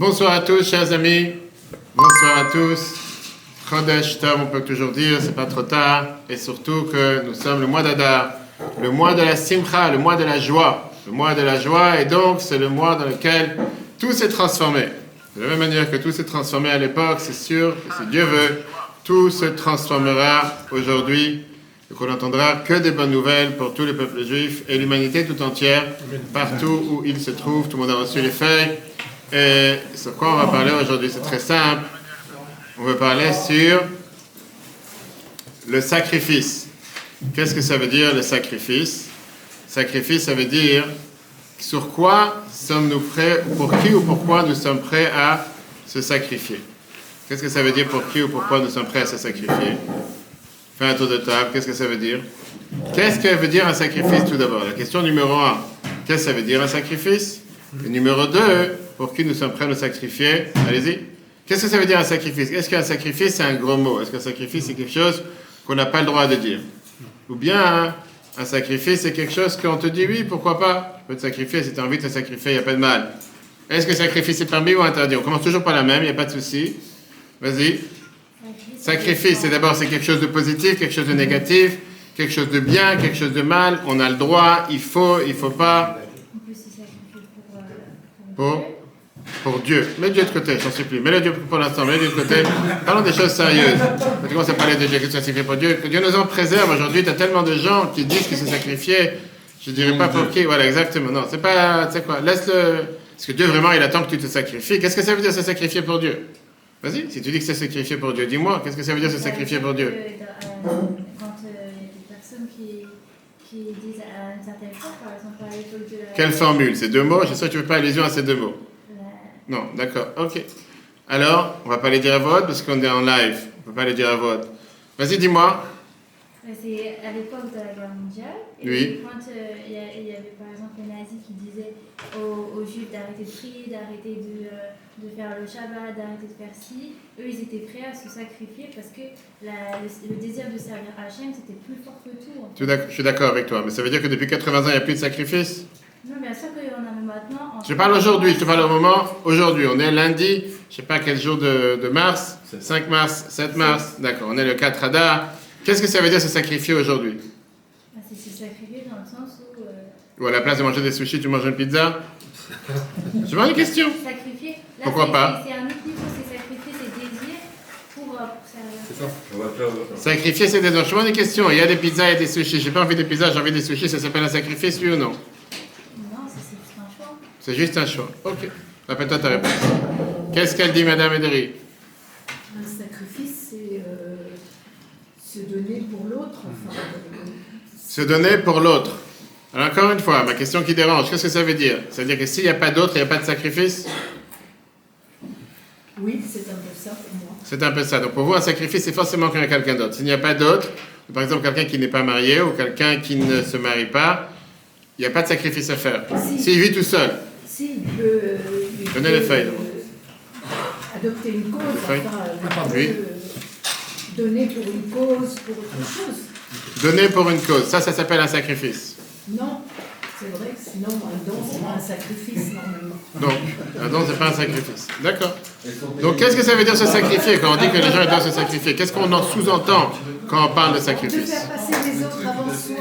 Bonsoir à tous, chers amis. Bonsoir à tous. Chodesh Tov, on peut toujours dire, c'est pas trop tard. Et surtout que nous sommes le mois d'Adar, le mois de la Simcha, le mois de la joie. Le mois de la joie, et donc c'est le mois dans lequel tout s'est transformé. De la même manière que tout s'est transformé à l'époque, c'est sûr que si Dieu veut, tout se transformera aujourd'hui et qu'on n'entendra que des bonnes nouvelles pour tous les peuples juifs et l'humanité tout entière, partout où il se trouve. Tout le monde a reçu les feuilles. Et sur quoi on va parler aujourd'hui C'est très simple. On va parler sur le sacrifice. Qu'est-ce que ça veut dire le sacrifice? Sacrifice, ça veut dire sur quoi sommes-nous prêts, pour qui ou pourquoi nous sommes prêts à se sacrifier? Qu'est-ce que ça veut dire pour qui ou pourquoi nous sommes prêts à se sacrifier? Fais un tour de table, qu'est-ce que ça veut dire? Qu'est-ce que veut dire un sacrifice tout d'abord? La question numéro un, qu'est-ce que ça veut dire un sacrifice? Et numéro deux, pour qui nous sommes prêts à nous sacrifier Allez-y. Qu'est-ce que ça veut dire un sacrifice? Est-ce qu'un sacrifice c'est un gros mot? Est-ce qu'un sacrifice c'est quelque chose qu'on n'a pas le droit de dire? Ou bien un sacrifice c'est quelque chose qu'on te dit oui, pourquoi pas? Tu peux te sacrifier, si tu as envie de te sacrifier, il n'y a pas de mal. Est-ce que sacrifice est permis ou interdit? On commence toujours par la même, il n'y a pas de souci. Vas-y. Sacrifice, c'est d'abord c'est quelque chose de positif, quelque chose de négatif, quelque chose de bien, quelque chose de mal. On a le droit, il faut, il faut pas. Pour, pour Dieu. Mets Dieu de côté, j'en supplie. Mets le Dieu pour l'instant, mets Dieu de côté. Parlons des choses sérieuses. Quand tu commences à parler de Dieu, que pour Dieu, que Dieu nous en préserve. Aujourd'hui, tu as tellement de gens qui disent qu'ils se sacrifiaient. Je dirais pas pour qui. Voilà, exactement. Non, c'est pas. Tu sais quoi, laisse-le. Parce que Dieu, vraiment, il attend que tu te sacrifies. Qu'est-ce que ça veut dire se sacrifier pour Dieu? Vas-y, si tu dis que c'est sacrifier pour Dieu, dis-moi, qu'est-ce que ça veut dire se sacrifier pour Dieu? Quelle formule? Ces deux mots? Je sais que tu ne veux pas allusion à ces deux mots. Non, d'accord, ok. Alors, on va pas les dire à haute parce qu'on est en live. On peut pas les dire à haute. Vas-y, dis-moi. C'est à l'époque de la guerre mondiale. Et Oui. quand euh, il y, avait par exemple les nazis qui disaient aux, aux juifs d'arrêter de prier, d'arrêter de, euh, de faire le Shabbat, d'arrêter de faire ci, eux ils étaient prêts à se sacrifier parce que la- le, le désir de servir Hachem c'était plus fort que tout. en fait. Je suis d'accord avec toi, mais ça veut dire que depuis 80 ans, il n'y a plus de sacrifice Non, bien sûr qu'il y en a maintenant. en Je parle aujourd'hui, je te parle au moment aujourd'hui. On est lundi, je sais pas quel jour de, de mars, 5 mars, 7 mars, d'accord, on est le 4 Adar. Qu'est-ce que ça veut dire se sacrifier aujourd'hui? Ah, C'est se sacrifier dans le sens où. euh, Ou à la place de manger des sushis, tu manges une pizza? Je vois une question. Sacrifier. Là, Pourquoi pas? C'est un autre niveau, c'est sacrifier ses désirs pour, euh. C'est ça. On va faire. Sacrifier, c'est des Je vois une question. Il y a des pizzas et des sushis. J'ai pas envie des pizzas, j'ai envie des sushis. Ça s'appelle un sacrifice, oui ou non Non, ça, c'est juste un choix. C'est juste un choix. Ok. Répète-toi ta réponse. Qu'est-ce qu'elle dit, Madame Ederi Un sacrifice, c'est euh, se donner pour l'autre. Enfin, euh, Se donner pour l'autre. Alors encore une fois, ma question qui dérange, qu'est-ce que ça veut dire? Ça veut dire que s'il n'y a pas d'autre, il n'y a pas de sacrifice? Oui, c'est un peu ça pour moi. C'est un peu ça. Donc pour vous, un sacrifice, c'est forcément qu'il y a quelqu'un d'autre. S'il n'y a pas d'autre, par exemple quelqu'un qui n'est pas marié ou quelqu'un qui ne se marie pas, il n'y a pas de sacrifice à faire. Si. S'il vit tout seul, Si, il peut, euh, les feuilles, euh, adopter une cause, Les feuilles. enfin, peut, donner pour une cause, pour autre chose. donner pour une cause, ça, ça s'appelle un sacrifice. Non, c'est vrai que sinon, un don, c'est pas un sacrifice normalement. Donc, un don, c'est pas un sacrifice. D'accord. Donc, qu'est-ce que ça veut dire se sacrifier? Quand on dit que les gens doivent se sacrifier Qu'est-ce qu'on en sous-entend quand on parle de De sacrifice faire passer les autres avant soi.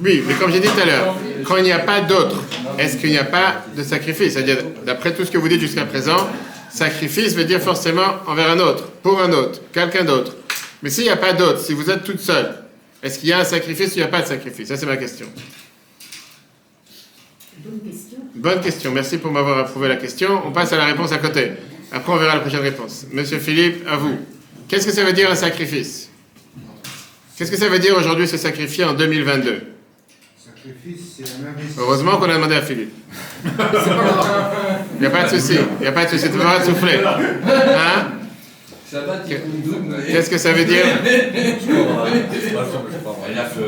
Oui, mais comme j'ai dit tout à l'heure, quand il n'y a pas d'autre, est-ce qu'il n'y a pas de sacrifice? C'est-à-dire, d'après tout ce que vous dites jusqu'à présent, sacrifice veut dire forcément envers un autre, pour un autre, quelqu'un d'autre. Mais s'il n'y a pas d'autre, si vous êtes toute seule, est-ce qu'il y a un sacrifice ou il n'y a pas de sacrifice? Ça, c'est ma question. Bonne question. Bonne question. Merci pour m'avoir approuvé la question. On passe à la réponse à côté. Après, on verra la prochaine réponse. Monsieur Philippe, à vous. Qu'est-ce que ça veut dire un sacrifice? Qu'est-ce que ça veut dire aujourd'hui se sacrifier en 2022 Sacrifice, c'est un investissement. Heureusement qu'on a demandé à Philippe. Il n'y a pas de souci. Il n'y a pas de souci. Tu vas souffler. Hein? Qu'est-ce que ça veut dire? Il a fait.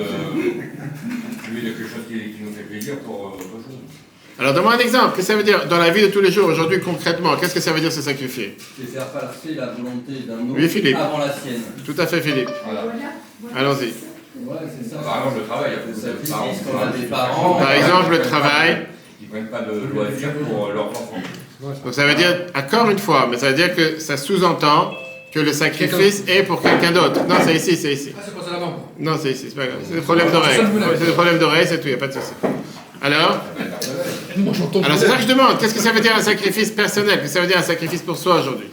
Quelque chose qui, nous fait plaisir pour euh. Alors, donne-moi un exemple. Qu'est-ce que ça veut dire dans la vie de tous les jours, aujourd'hui, concrètement? Qu'est-ce que ça veut dire se sacrifier? C'est faire passer la volonté d'un autre Oui, Philippe. avant la sienne. Tout à fait, Philippe. Voilà. Allons-y. Ouais, c'est ça. Par exemple, le travail, il y a Le beaucoup de parents sacrifice qui qu'on a des parents. Par exemple, le travail. Ils prennent pas de loisirs pour euh, leurs enfants. Donc ça veut dire, encore une fois, mais ça veut dire que ça sous-entend que le sacrifice est pour quelqu'un d'autre. Non, c'est ici, c'est ici. Ah, c'est pas ça là-bas. Non, c'est ici, c'est pas grave. C'est des problèmes d'oreille. C'est des problèmes d'oreille, c'est tout, il n'y a pas de souci. Alors Moi. Alors c'est ça que je demande. Qu'est-ce que ça veut dire un sacrifice personnel? Qu'est-ce que ça veut dire un sacrifice pour soi aujourd'hui?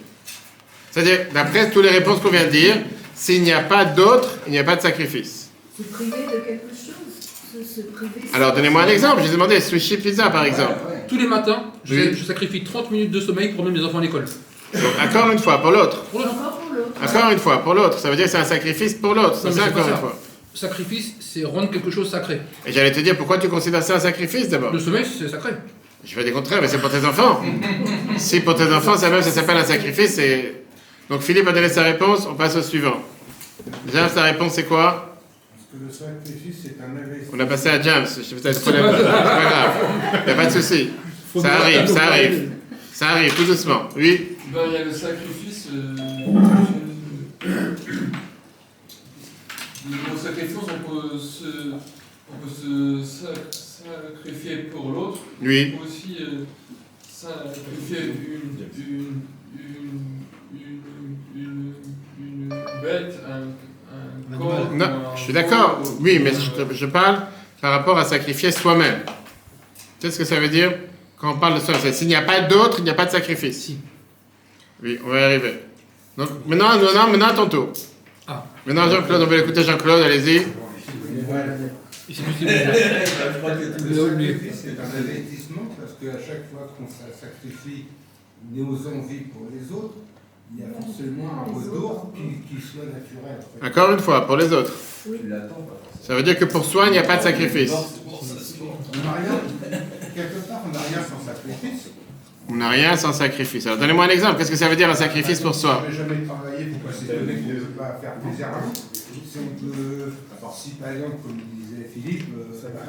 C'est-à-dire, d'après toutes les réponses qu'on vient de dire, s'il n'y a pas d'autre, il n'y a pas de sacrifice. Se priver de quelque chose. Se, se priver. Alors donnez-moi un exemple. Je vous ai demandé sushi pizza par exemple. Ouais, ouais. Tous les matins, je, Oui. je sacrifie 30 minutes de sommeil pour emmener mes enfants à l'école. Donc, encore une fois, pour l'autre. Encore pour l'autre. Encore une fois, pour l'autre. Ça veut dire que c'est un sacrifice pour l'autre. C'est ça encore une fois. Sacrifice, c'est rendre quelque chose sacré. Et j'allais te dire pourquoi tu considères ça un sacrifice d'abord. Le sommeil, c'est sacré. Je vais dire contraire, mais c'est pour tes enfants. si pour tes enfants, ça même ça s'appelle un sacrifice, c'est. Donc Philippe a donné sa réponse, on passe au suivant. James, ta réponse c'est quoi? Parce que le sacrifice, c'est un investissement. On a passé à James, je problème. C'est pas grave, il a pas de souci. Ça arrive, ça arrive. Ça arrive, tout doucement. Oui? Ben, il y a le sacrifice. Euh, on peut se, on peut se sa- sacrifier pour l'autre. Oui. On peut aussi euh, sacrifier une, une, une, une, une, une bête, un, un corps. Non, un je suis d'accord. Oui, mais euh, je, parle par rapport à sacrifier soi-même. Tu sais ce que ça veut dire? Quand on parle de soi S'il n'y a pas d'autre, il n'y a pas de sacrifice. Si. Oui, on va y arriver. Donc maintenant, maintenant, maintenant à ton tour. Maintenant Jean-Claude, on va l'écouter Jean-Claude, allez-y. C'est plus Je crois que tout Le Mais- sacrifice, c'est un investissement parce qu'à chaque fois qu'on sa- sacrifie nos envies pour les autres, il y a forcément un retour qui, qui soit naturel. en fait. Encore une fois, pour les autres. Ça veut dire que pour soi, il n'y a pas de sacrifice. On n'a rien, quelque part, on n'a rien sans sacrifice. On n'a rien sans sacrifice. Alors donnez-moi un exemple. Qu'est-ce que ça veut dire un sacrifice pour soi? On n'a jamais travaillé pour passer de ne pas faire plaisir à l'autre. Si on peut, si par exemple, comme disait Philippe, euh, bah,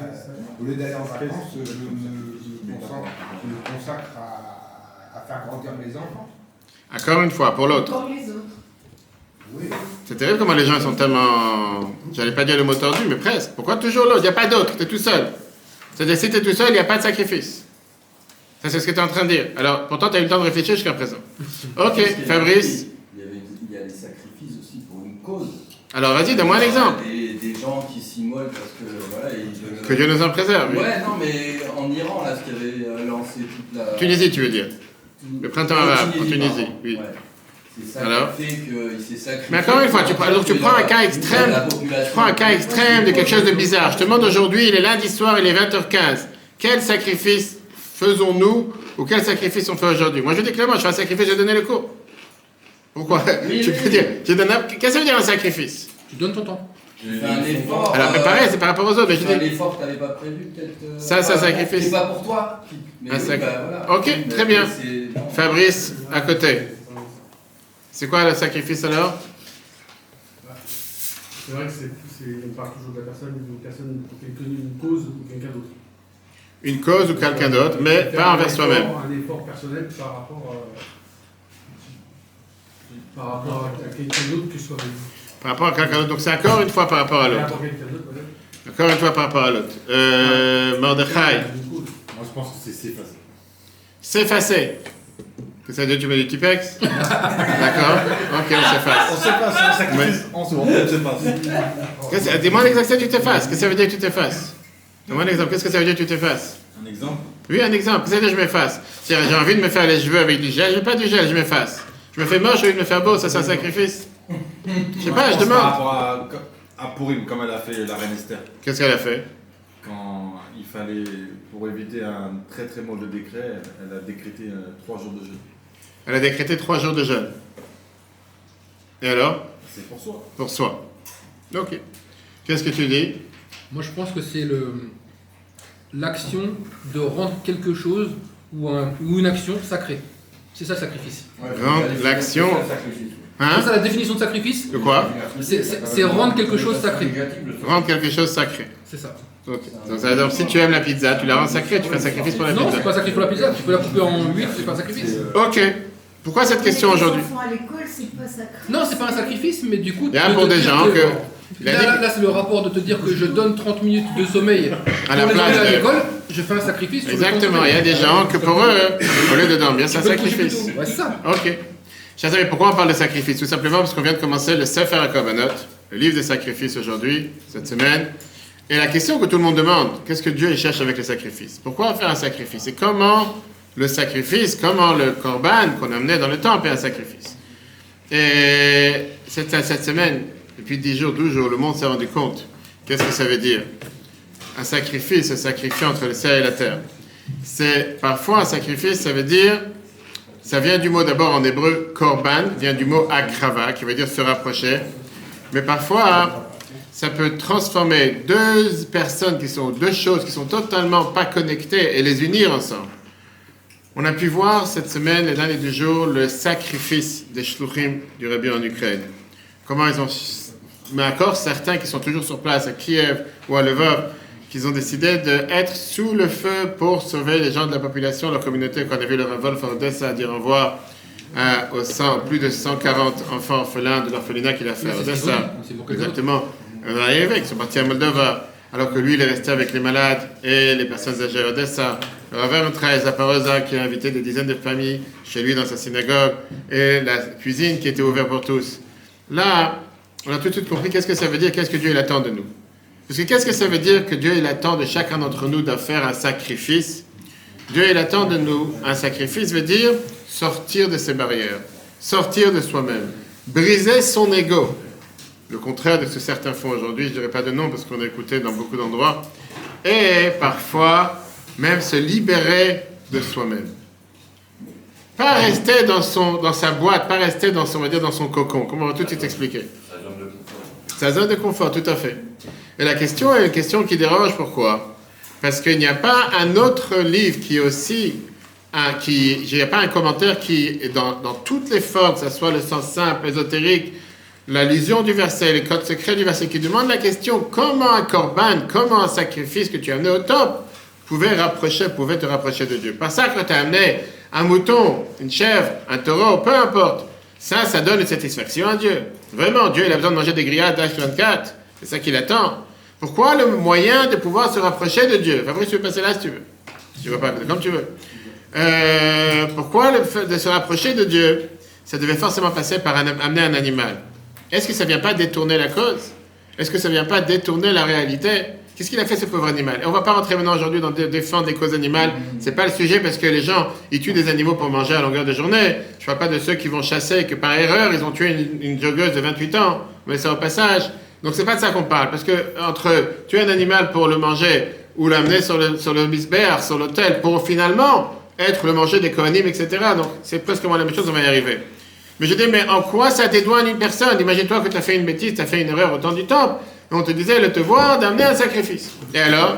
au lieu d'aller en vacances, je me, je me concentre- je me consacre à, à faire grandir mes enfants. Encore une fois, pour l'autre. Pour les autres. Oui. C'est terrible comment les gens sont tellement... J'allais pas dire le mot tordu, mais presque. Pourquoi toujours l'autre? Il n'y a pas d'autre, tu es tout seul. C'est-à-dire, si tu es tout seul, il n'y a pas de sacrifice. Ça, c'est ce que tu es en train de dire. Alors, pourtant, tu as eu le temps de réfléchir jusqu'à présent. Ok, Fabrice. Il y, avait, il y a des sacrifices aussi pour une cause. Alors, vas-y, donne-moi un exemple. Des, des gens qui s'immolent parce que voilà, ils. Que Dieu nous en préserve. oui. Ouais, non, mais en Iran, là, ce qui avait euh, lancé toute la. Tunisie, tu veux dire tout- Le printemps arabe, en Tunisie, oui. Ouais. C'est ça Alors qui fait sacrifié. Mais encore une fois, tu prends- donc tu prends un cas extrême, Tu prends un cas extrême de quelque chose de bizarre. Je te demande aujourd'hui, il est lundi soir, il est 20h15. Quel sacrifice faisons-nous ou quel sacrifice on fait aujourd'hui Moi, je dis clairement, je fais un sacrifice, j'ai donné le cours. Pourquoi? Oui, Tu oui, peux oui. dire, j'ai donné un- Qu'est-ce que ça veut dire un sacrifice? Tu donnes ton temps. Tu fais un effort. Alors, euh, préparé, c'est par rapport aux autres. mais Tu je un dis- effort que t'avais pas prévu, peut-être. euh, Ça, c'est un sacrifice. C'est pas pour toi. Mais Un oui, sac- bah, voilà. Ok, Mais très bien. Fabrice, à côté. C'est quoi le sacrifice alors? C'est vrai que c'est, c'est- on parle toujours de la personne, d'une personne pour quelqu'un, une cause ou quelqu'un d'autre. Une cause ou quelqu'un d'autre, mais pas envers soi-même. Un effort personnel par rapport à, par rapport à quelqu'un d'autre que soi-même. Par rapport à quelqu'un d'autre. Donc c'est encore une fois par rapport à l'autre. Encore une fois par rapport à l'autre. Euh, Mordechai. Moi, je pense que c'est s'effacer. s'effacer. Que ça veut dire que tu mets du Tipex D'accord Ok, on s'efface. On soi, on pas. Qu'est-ce que- Dis-moi l'exemple que tu t'effaces. Qu'est-ce que ça veut dire que tu t'effaces? Donne-moi un exemple. Qu'est-ce que ça veut dire que tu t'effaces Un exemple? Oui, un exemple. Qu'est-ce que ça veut dire que je m'efface j'ai envie de me faire les cheveux avec du gel, je veux pas du gel, je m'efface. Je me fais moche, j'ai envie de me faire beau, ça c'est un sacrifice. Je sais pas, je pense Par demande. rapport à, à Purim, comme elle a fait la reine Esther, Qu'est-ce qu'elle a fait? Quand il fallait, pour éviter un très très mauvais décret, elle a décrété euh, trois jours de jeûne. Elle a décrété trois jours de jeûne. Et alors? C'est pour soi. Pour soi. Ok. Qu'est-ce que tu dis? Moi, je pense que c'est le l'action de rendre quelque chose ou, un- ou une action sacrée. C'est ça le sacrifice. Ouais, l'action-. Hein c'est ça la définition de sacrifice De quoi C'est- rendre quelque chose sacré. Rendre quelque chose sacré. C'est ça. Ok. Donc si tu aimes la pizza, tu la rends sacrée, tu fais un sacrifice pour la Non, c'est pizza. pas un sacrifice pour la pizza. Tu peux la couper en 8, c'est pas un sacrifice. Ok. Pourquoi cette question aujourd'hui Les enfants à l'école, c'est pas sacré. Non, c'est pas un sacrifice, mais du coup. Il y a pour des gens que- Là, dit là, là, c'est le rapport de te dire que je donne 30 minutes de sommeil À la place de- l'école. Je fais un sacrifice. Exactement, il y a des gens que pour eux, au lieu de dormir, c'est un sacrifice. Ouais, c'est ça. Ok. Chers amis, pourquoi on parle de sacrifice? Tout simplement parce qu'on vient de commencer le Sefer HaKavanot, le livre des sacrifices aujourd'hui, cette semaine. Et la question que tout le monde demande, qu'est-ce que Dieu cherche avec le sacrifice? Pourquoi faire un sacrifice? Et comment le sacrifice, comment le korban qu'on amenait dans le temple est un sacrifice? Et cette, cette semaine, depuis 10 jours, 12 jours, le monde s'est rendu compte. Qu'est-ce que ça veut dire? Un sacrifice, se sacrifier entre le ciel et la terre. C'est parfois un sacrifice, ça veut dire ça vient du mot d'abord en hébreu korban, vient du mot akrava, qui veut dire se rapprocher. Mais parfois, ça peut transformer deux personnes qui sont deux choses qui sont totalement pas connectées et les unir ensemble. On a pu voir cette semaine, les derniers du jour, le sacrifice des shluchim du Rabbi en Ukraine. Comment ils ont mis accord certains qui sont toujours sur place à Kiev ou à Lvov, qu'ils ont décidé d'être sous le feu pour sauver les gens de la population, leur communauté. Quand on a vu le Wolf à Odessa dire au revoir à- aux 100 plus de 140 enfants orphelins de l'orphelinat qu'il a fait à Mais Odessa. Exactement. Arrivé, ils sont partis à Moldova, alors que lui, il est resté avec les malades et les personnes âgées à Odessa. Le Rav Traï Zaparosa, qui a invité des dizaines de familles chez lui dans sa synagogue, et la cuisine qui était ouverte pour tous. Là, on a tout de suite compris qu'est-ce que ça veut dire, qu'est-ce que Dieu il attend de nous. Parce que qu'est-ce que ça veut dire que Dieu il attend de chacun d'entre nous de faire un sacrifice? Dieu il attend de nous un sacrifice veut dire sortir de ses barrières, sortir de soi-même, briser son ego. Le contraire de ce que certains font aujourd'hui, je ne dirais pas de nom parce qu'on a écouté dans beaucoup d'endroits, et parfois même se libérer de soi-même. Pas rester dans, son, dans sa boîte, pas rester dans son, on va dire, dans son cocon, comme on va tout de suite expliquer. Sa zone de confort, tout à fait. Et la question est une question qui dérange, pourquoi? Parce qu'il n'y a pas un autre livre qui est aussi, qui, il n'y a pas un commentaire qui, est dans, dans toutes les formes, que ce soit le sens simple, ésotérique, l'allusion du verset, les codes secrets du verset, qui demande la question comment un korban, comment un sacrifice que tu as amené au temple pouvait, rapprocher, pouvait te rapprocher de Dieu? Pas ça que tu as amené un mouton, une chèvre, un taureau, peu importe. Ça, ça donne une satisfaction à Dieu. Vraiment, Dieu, il a besoin de manger des grillades d'H24. C'est ça qu'il attend. Pourquoi le moyen de pouvoir se rapprocher de Dieu? Fabrice, tu veux passer là si tu veux. Tu veux pas, comme tu veux. Euh, pourquoi le fait de se rapprocher de Dieu Ça devait forcément passer par amener un animal? Est-ce que ça ne vient pas détourner la cause? Est-ce que ça ne vient pas détourner la réalité? Qu'est-ce qu'il a fait ce pauvre animal? Et on ne va pas rentrer maintenant aujourd'hui dans dé- défendre des causes animales. C'est pas le sujet parce que les gens ils tuent des animaux pour manger à longueur de journée. Je ne parle pas de ceux qui vont chasser et que par erreur ils ont tué une, une joggeuse de 28 ans. Mais c'est au passage. Donc c'est pas de ça qu'on parle parce que entre tuer un animal pour le manger ou l'amener sur le sur le sur l'autel pour finalement être le manger des coanimes, etc. Donc c'est presque la même chose. On va y arriver. Mais je dis, mais en quoi ça dédouane une personne? Imagine-toi que tu as fait une bêtise, tu as fait une erreur au temps du temple, on te disait le devoir d'amener un sacrifice. Et alors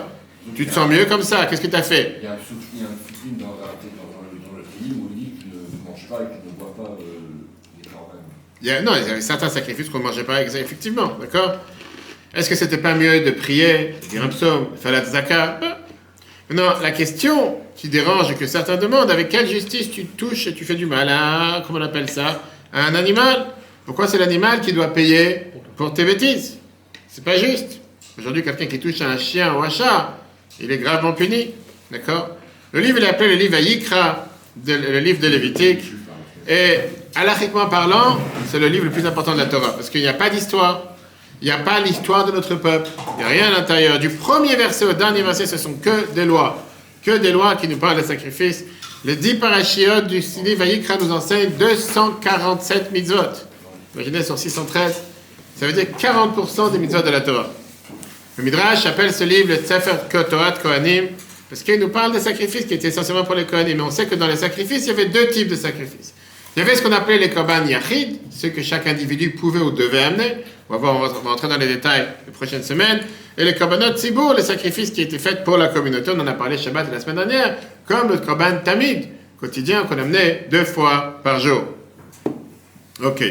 Tu te sens mieux comme ça, qu'est-ce que tu as fait? Il y a un soutien, il y a un soutien dans, le- dans le pays où il dit qu'il ne mange pas et qu'il ne boit pas euh, les corbanes. Il y a- Non, il y avait certains sacrifices qu'on ne mangeait pas, effectivement, d'accord? Est-ce que c'était pas mieux de prier, de dire un psaume, de faire la tzaka Non, la question qui dérange et que certains demandent, avec quelle justice tu touches et tu fais du mal à, comment on appelle ça, à un animal? Pourquoi c'est l'animal qui doit payer pour tes bêtises? C'est pas juste. Aujourd'hui, quelqu'un qui touche à un chien ou un chat, il est gravement puni, d'accord? Le livre, il est appelé le livre Ayikra, le livre de Lévitique, et halachiquement parlant, c'est le livre le plus important de la Torah, parce qu'il n'y a pas d'histoire, il n'y a pas l'histoire de notre peuple, il n'y a rien à l'intérieur. Du premier verset au dernier verset, ce sont que des lois, que des lois qui nous parlent de sacrifice. Les dix parachiotes du livre Vayikra nous enseignent 247 mitzvot. Imaginez sur 613, ça veut dire 40% des mitzvot de la Torah. Le Midrash appelle ce livre le Sefer Torah Kohanim, parce qu'il nous parle des sacrifices qui étaient essentiellement pour les Kohanim. Mais on sait que dans les sacrifices, il y avait deux types de sacrifices. Il y avait ce qu'on appelait les Korban Yachid, ceux que chaque individu pouvait ou devait amener. On va, voir, on va entrer dans les détails les prochaines semaines. Et les Korbanot Tzibour, les sacrifices qui étaient faits pour la communauté. On en a parlé Shabbat la semaine dernière, comme le Korban Tamid, quotidien qu'on amenait deux fois par jour. Ok.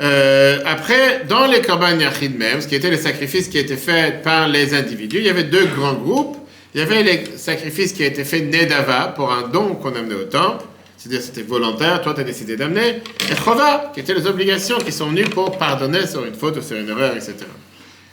Euh, après, dans les Korban Yachid même, ce qui était les sacrifices qui étaient faits par les individus, il y avait deux grands groupes. Il y avait les sacrifices qui étaient faits Nedava, pour un don qu'on amenait au temple, c'est-à-dire c'était volontaire, toi tu as décidé d'amener, et Chova, qui étaient les obligations qui sont venues pour pardonner sur une faute ou sur une erreur, etc.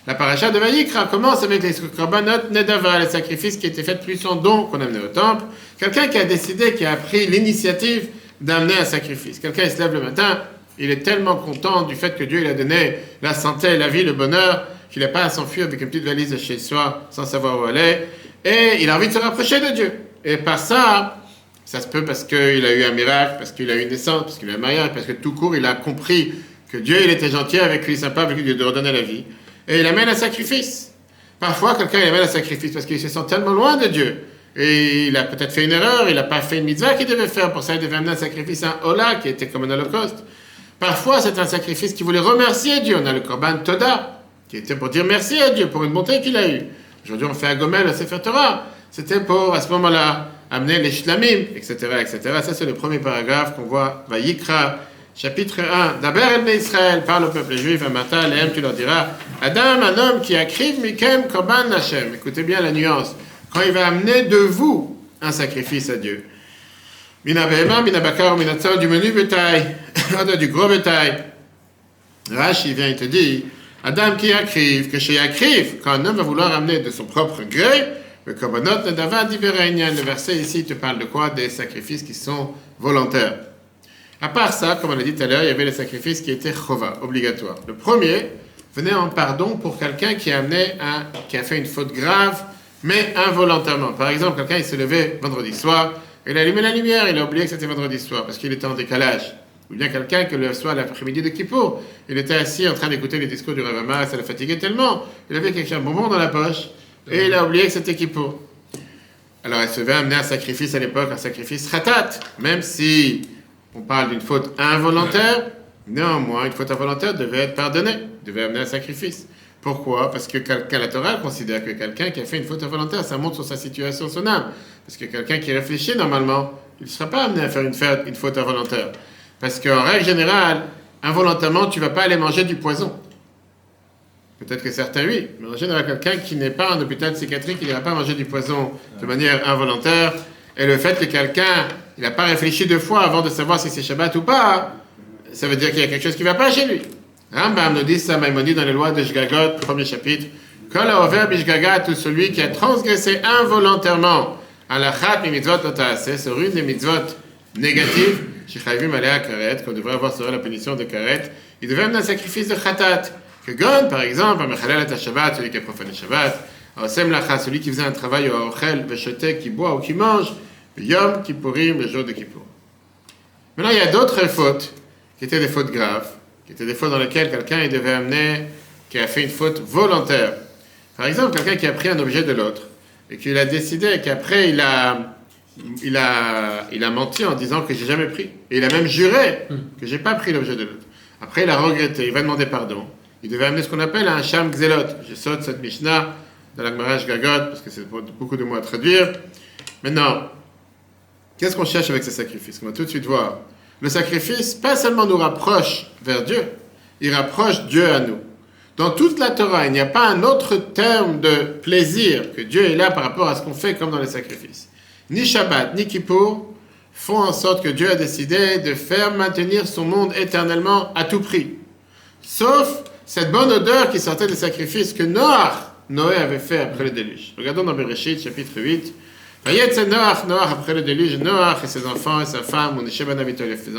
La paracha de Vayikra commence avec les korbanot nedava, les sacrifices qui étaient faits plus en don qu'on amenait au temple. Quelqu'un qui a décidé, qui a pris l'initiative d'amener un sacrifice. Quelqu'un se lève le matin, il est tellement content du fait que Dieu il a donné la santé, la vie, le bonheur, qu'il n'a pas à s'enfuir avec une petite valise de chez soi sans savoir où aller. Et il a envie de se rapprocher de Dieu. Et par ça, ça se peut parce qu'il a eu un miracle, parce qu'il a eu une naissance, parce qu'il a eu un mariage, parce que tout court, il a compris que Dieu, il était gentil avec lui, sympa avec lui, de redonner la vie. Et il amène un sacrifice. Parfois, quelqu'un il amène un sacrifice parce qu'il se sent tellement loin de Dieu. Et il a peut-être fait une erreur, il n'a pas fait une mitzvah qu'il devait faire. Pour ça, il devait amener un sacrifice, un hola, qui était comme un holocauste. Parfois, c'est un sacrifice qui voulait remercier Dieu. On a le korban Toda, qui était pour dire merci à Dieu pour une bonté qu'il a eue. Aujourd'hui, on fait un gomel, à Sefer Torah. C'était pour, à ce moment-là, amener les shlamim, etc., etc. Ça, c'est le premier paragraphe qu'on voit, Vayikra, chapitre 1. D'abord, el Israël, parle au peuple juif, un matin, tu leur diras, Adam, un homme qui a kriv mikem korban Hashem. Écoutez bien la nuance. Quand il va amener de vous un sacrifice à Dieu. Mina behema, mina bakar, mina tzor, du menu bétail, du gros bétail. Rashi vient, il te dit, Adam qui akriv, que chez akriv, quand un homme va vouloir amener de son propre gré, le korbanot nedava diverenyan. Le verset ici te parle de quoi? Des sacrifices qui sont volontaires. À part ça, comme on l'a dit tout à l'heure, il y avait les sacrifices qui étaient chova, obligatoires. Le premier venait en pardon pour quelqu'un qui a amené un, qui a fait une faute grave, mais involontairement. Par exemple, quelqu'un il s'est levé vendredi soir, il a allumé la lumière, il a oublié que c'était vendredi soir parce qu'il était en décalage. Ou bien quelqu'un que le soir, l'après-midi de Kippour, il était assis en train d'écouter les discours du Ravama, ça le fatiguait tellement, il avait quelque chose, un bonbon dans la poche, et il a oublié que c'était Kippour. Alors il se devait amener un sacrifice à l'époque, un sacrifice ratat, même si on parle d'une faute involontaire, néanmoins, une faute involontaire devait être pardonnée, devait amener un sacrifice. Pourquoi? Parce que quelqu'un, la Torah considère que quelqu'un qui a fait une faute involontaire, ça montre sur sa situation, son âme. Parce que quelqu'un qui réfléchit normalement, il ne sera pas amené à faire une, faute, une faute involontaire. Parce qu'en règle générale, involontairement, tu ne vas pas aller manger du poison. Peut-être que certains, oui, mais en général, quelqu'un qui n'est pas en hôpital psychiatrique, il n'ira pas manger du poison de manière involontaire. Et le fait que quelqu'un, il n'a pas réfléchi deux fois avant de savoir si c'est Shabbat ou pas, ça veut dire qu'il y a quelque chose qui ne va pas chez lui. Rambam nous dit ça, Maïmonide, dans les lois de Shgagot, premier chapitre. Kol haover bishgagat, tout celui qui a transgressé involontairement à la chat mi mitzvot sur une des mitzvot négatives, shechayvim alea karet, qu'on devrait avoir sur la punition de karet, il devait amener un sacrifice de chatat. Que Gon, par exemple, un mechalel et Shabbat, celui qui a profané Shabbat, Osem lacha, celui qui faisait un travail au ochel, veshotek, qui boit ou qui mange, yom, kippurim, le jour de Kippour. Maintenant, il y a d'autres fautes qui étaient des fautes graves, qui étaient des fautes dans lesquelles quelqu'un devait amener, qui a fait une faute volontaire. Par exemple, quelqu'un qui a pris un objet de l'autre et qu'il a décidé qu'après il a, il, a, il a menti en disant que j'ai jamais pris. Et il a même juré que j'ai pas pris l'objet de l'autre. Après, il a regretté, il va demander pardon. Il devait amener ce qu'on appelle un sham xelot. Je saute cette Mishnah dans la Gemara Gagot parce que c'est beaucoup de mots à traduire. Maintenant, qu'est-ce qu'on cherche avec ce sacrifice? On va tout de suite voir. Le sacrifice, pas seulement nous rapproche vers Dieu, il rapproche Dieu à nous. Dans toute la Torah, il n'y a pas un autre terme de plaisir que Dieu est là par rapport à ce qu'on fait comme dans les sacrifices. Ni Shabbat, ni Kippour font en sorte que Dieu a décidé de faire maintenir son monde éternellement à tout prix. Sauf cette bonne odeur qui sortait des sacrifices que Noah, Noé avait fait après le déluge. Regardons dans Bereshit, chapitre 8. Vayetze Noach, Noach après le déluge, Noach et ses enfants et sa femme, les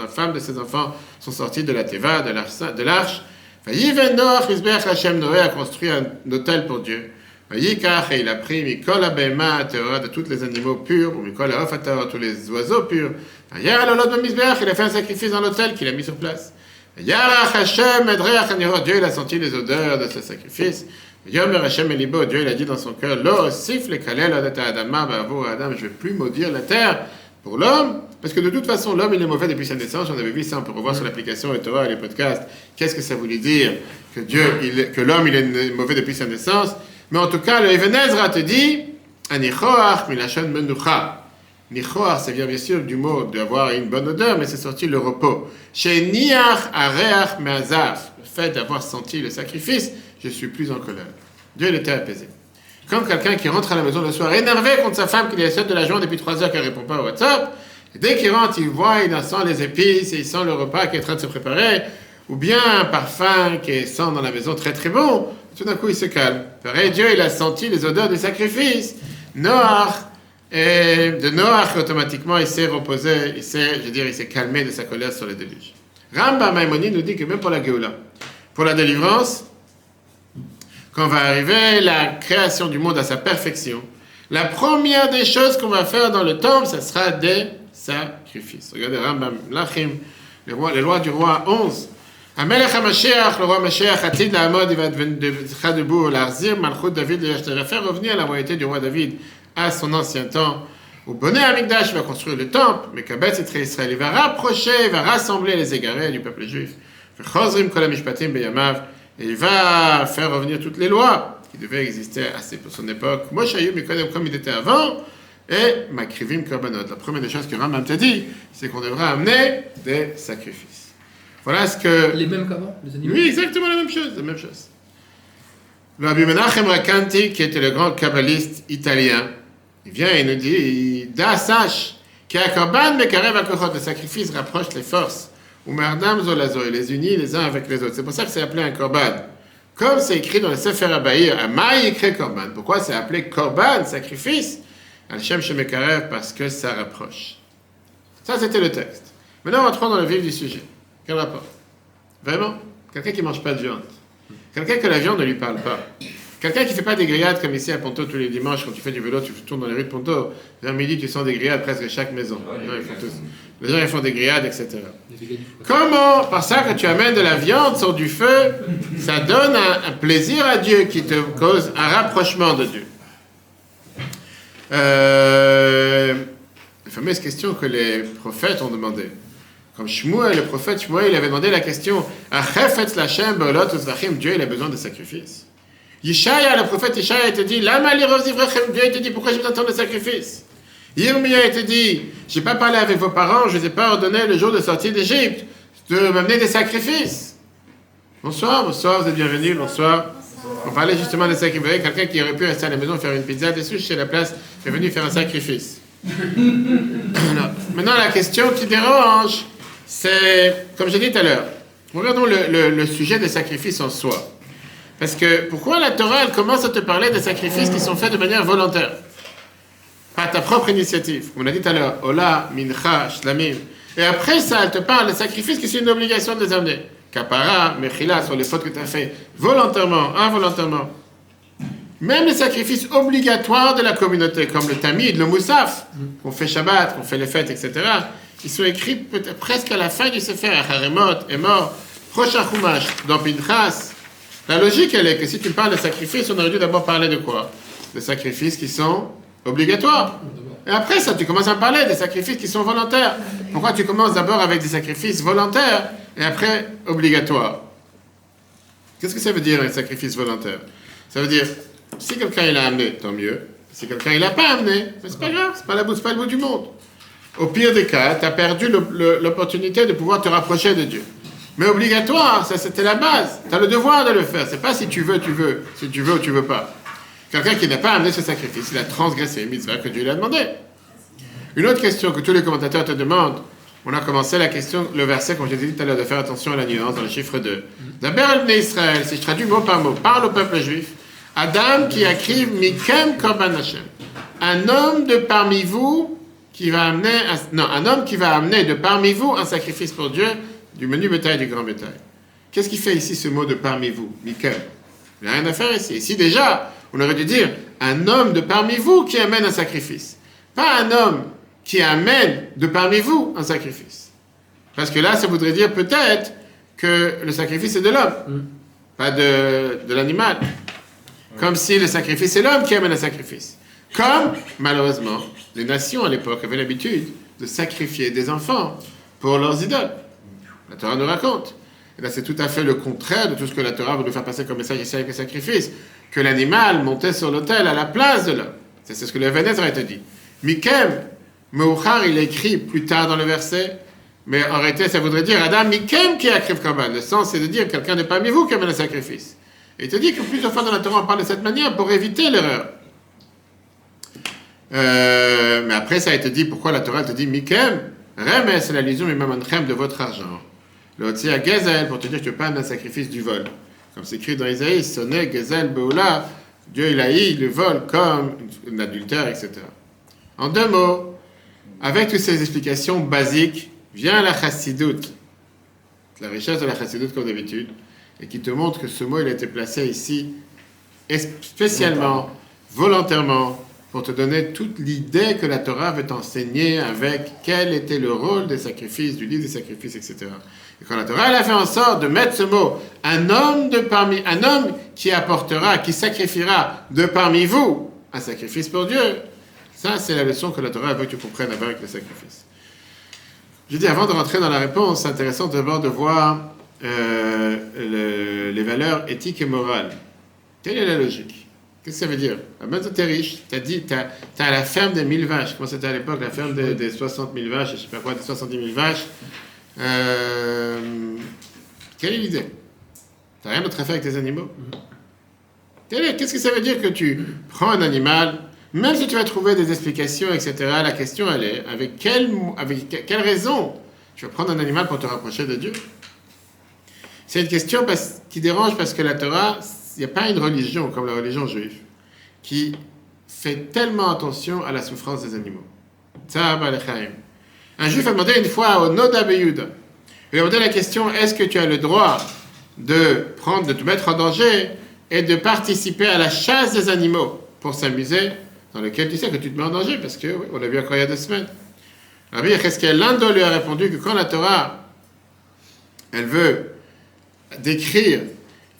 femmes de ses enfants sont sortis de la Teva, de l'arche. Vayiven Noach, Isbeach Hashem, Noé a construit un hôtel pour Dieu. Vayikach, et il a pris Mikol Abema, Théora, de tous les animaux purs, ou Mikol Aofatara, tous les oiseaux purs. Il a fait un sacrifice dans l'hôtel qu'il a mis sur place. Hashem, Edreach Dieu il a senti les odeurs de ce sacrifice. Yomer Hashem Elibo, Dieu il a dit dans son cœur, Lo kalel adata adama, Adam, je vais plus maudire la terre pour l'homme, parce que de toute façon, l'homme il est mauvais depuis sa naissance, on avait vu ça, on peut revoir sur l'application et Torah et les podcasts, qu'est-ce que ça voulait dire? Que Dieu, il, que l'homme il est mauvais depuis sa naissance, mais en tout cas, le Evenezra te dit, Anichoach milachon menucha. Nichoach, ça vient bien sûr du mot d'avoir une bonne odeur, mais c'est sorti le repos. Chez Niach areach meazaf, le fait d'avoir senti le sacrifice, je suis plus en colère. Dieu il était apaisé. Comme quelqu'un qui rentre à la maison le soir énervé contre sa femme qui est seule de la journée depuis trois heures qu'elle ne répond pas au WhatsApp, dès qu'il rentre, il voit, il sent les épices, et il sent le repas qui est en train de se préparer, ou bien un parfum qui sent dans la maison très très bon. Tout d'un coup, il se calme. Pareil, Dieu, il a senti les odeurs des sacrifices. Noach, et de Noach, automatiquement, il s'est reposé, il s'est, je veux dire, il s'est calmé de sa colère sur le déluge. Rambam Maimoni nous dit que même pour la Géoula, pour la délivrance, quand va arriver la création du monde à sa perfection, la première des choses qu'on va faire dans le temple, ce sera des sacrifices. Regardez Rambam Lachim, les, lois du roi 11. Amelech HaMashiach, le roi Mashiach, être debout, l'Arzir, Malchut David, il va faire revenir la royauté du roi David à son ancien temps. Au bonnet Amigdash, va construire le temple, mais Kabetz et Israël, il va rapprocher, il va rassembler les égarés du peuple juif. Il va faire revenir toutes les lois qui devaient exister pour son époque. Moshe Ayub, comme il était avant, et Makrivim Korbanot. La première des choses que Rambam t'a dit, c'est qu'on devrait amener des sacrifices. Voilà ce que. Les mêmes qu'avant, les animaux Oui, exactement la même chose, la même chose. Le Rabbi Menachem Rakanti, qui était le grand kabbaliste italien, il vient et nous dit, Da sache, a korban mekarev akochot, le sacrifice rapproche les forces, ou merdam zolazo, et les unit les uns avec les autres. C'est pour ça que c'est appelé un korban. Comme c'est écrit dans le Sefer Abaïr, Amaï écrit korban. Pourquoi c'est appelé korban, sacrifice Al-Shem Shemekarev, parce que ça rapproche. Ça, c'était le texte. Maintenant, rentrons dans le vif du sujet. Quel rapport? Vraiment? Quelqu'un qui ne mange pas de viande. Quelqu'un que la viande ne lui parle pas. Quelqu'un qui ne fait pas des grillades comme ici à Ponto tous les dimanches, quand tu fais du vélo, tu tournes dans les rues de Ponto, vers midi, tu sens des grillades presque à chaque maison. Les gens, ils font, tous. Les gens, ils font des grillades, etc. Comment, par ça, que tu amènes de la viande sur du feu, ça donne un, un plaisir à Dieu qui te cause un rapprochement de Dieu euh, La fameuse question que les prophètes ont demandé. Comme Shmuel, le prophète Shmuel, il avait demandé la question Dieu, il a besoin de sacrifices. Yishaya, le prophète Yishaya, a été dit Dieu, il a dit Pourquoi j'ai besoin de sacrifices Yirmiya été dit J'ai pas parlé avec vos parents, je ne vous ai pas ordonné le jour de sortie d'Égypte de m'amener des sacrifices. Bonsoir, bonsoir, vous êtes bienvenus, bonsoir. On parlait justement. Vous voyez, quelqu'un qui aurait pu rester à la maison faire une pizza des sushis à la place est venu faire un sacrifice. Maintenant, la question qui dérange, c'est, comme j'ai dit tout à l'heure, regardons le, sujet des sacrifices en soi. Parce que pourquoi la Torah, elle commence à te parler des sacrifices qui sont faits de manière volontaire? Par ta propre initiative. On a dit tout à l'heure, Ola, Mincha, Shlamim. Et après ça, elle te parle des sacrifices qui sont une obligation de les amener. Kapara, Mechila, sur les fautes que tu as fait volontairement, involontairement. Même les sacrifices obligatoires de la communauté, comme le tamid, le moussaf, qu'on fait Shabbat, qu'on fait les fêtes, etc., ils sont écrits peut-être presque à la fin du Sefer. Haremot est mort. Prochain Chumash, dans Pinchas. La logique, elle est que si tu parles de sacrifices, on aurait dû d'abord parler de quoi? Des sacrifices qui sont obligatoires. Et après ça, tu commences à parler des sacrifices qui sont volontaires. Pourquoi tu commences d'abord avec des sacrifices volontaires et après obligatoires? Qu'est-ce que ça veut dire un sacrifice volontaire Ça veut dire, si quelqu'un il amené, tant mieux. Si quelqu'un il l'a pas amené, c'est pas grave, c'est pas, la bout, pas le bout du monde. Au pire des cas, tu as perdu l'opportunité de pouvoir te rapprocher de Dieu. Mais obligatoire, ça c'était la base. Tu as le devoir de le faire. C'est pas si tu veux, tu veux. Si tu veux ou tu veux pas. Quelqu'un qui n'a pas amené ce sacrifice, il a transgressé une mitzvah que Dieu lui a demandé. Une autre question que tous les commentateurs te demandent, on a commencé la question, le verset, comme j'ai dit tout à l'heure, de faire attention à la nuance dans le chiffre 2. D'abord, Israël, si je traduis mot par mot, parle au peuple juif. Adam qui écrit Mikem Korban Hashem. Un homme de parmi vous qui va amener, un, non, un homme qui va amener de parmi vous un sacrifice pour Dieu, du menu bétail du grand bétail. Qu'est-ce qui fait ici ce mot de parmi vous, Mikem? Il n'y a rien à faire ici. Ici déjà, on aurait dû dire un homme de parmi vous qui amène un sacrifice. Pas un homme qui amène de parmi vous un sacrifice. Parce que là, ça voudrait dire peut-être que le sacrifice est de l'homme, mm. pas de, de l'animal. Comme si le sacrifice est l'homme qui amène un sacrifice. Comme, malheureusement, les nations à l'époque avaient l'habitude de sacrifier des enfants pour leurs idoles. La Torah nous raconte. Et là, c'est tout à fait le contraire de tout ce que la Torah veut nous faire passer comme message ici avec le sacrifice. Que l'animal montait sur l'autel à la place de l'homme. C'est ce que le Vénètre a été dit. Mikem, Meuchar, il écrit plus tard dans le verset, mais en réalité, ça voudrait dire Adam Mikem qui a Korban. Le sens, c'est de dire quelqu'un n'est parmi vous qui amène le sacrifice. Et il te dit que plusieurs fois dans la Torah, on parle de cette manière pour éviter l'erreur. Euh, mais après, ça a été dit pourquoi la Torah te dit Mikem, Remes, c'est l'allusion, mais même de votre argent. Le à Gezel, pour te dire que tu ne peux pas amener un sacrifice du vol. Comme c'est écrit dans Isaïe, Sonné, Gezel, Beoula, Dieu il haït le vol comme un adultère, etc. En deux mots, avec toutes ces explications basiques, vient la chassidoute, la richesse de la chassidoute comme d'habitude, et qui te montre que ce mot il a été placé ici spécialement, volontairement, pour te donner toute l'idée que la Torah veut t'enseigner avec quel était le rôle des sacrifices, du livre des sacrifices, etc. Et quand la Torah a fait en sorte de mettre ce mot, un homme de parmi, un homme qui apportera, qui sacrifiera de parmi vous un sacrifice pour Dieu, ça c'est la leçon que la Torah veut que tu comprennes avec le sacrifice. Je dis avant de rentrer dans la réponse, c'est intéressant d'abord de voir euh, le- les valeurs éthiques et morales. Quelle est la logique? Qu'est-ce que ça veut dire? Ah ben, toi, t'es riche, t'as dit, t'as, t'as la ferme des 1000 vaches. Comment c'était à l'époque La ferme des, des 60 000 vaches, je sais pas quoi, des 70 000 vaches. Euh, quelle est l'idée? T'as rien d'autre à faire avec tes animaux? Est- Qu'est-ce que ça veut dire que tu prends un animal, même si tu vas trouver des explications, etc., la question elle est, avec quelle, avec que- quelle raison tu vas prendre un animal pour te rapprocher de Dieu? C'est une question parce- qui dérange parce que la Torah, n'y a pas une religion comme la religion juive qui fait tellement attention à la souffrance des animaux. Un juif a demandé une fois au Noda Beyuda, il a demandé la question est-ce que tu as le droit de prendre, de te mettre en danger et de participer à la chasse des animaux pour s'amuser, dans lequel tu sais que tu te mets en danger, parce que, oui, on l'a vu encore il y a deux semaines. Rabbi Yecheskel Lando lui a répondu que quand la Torah, elle veut décrire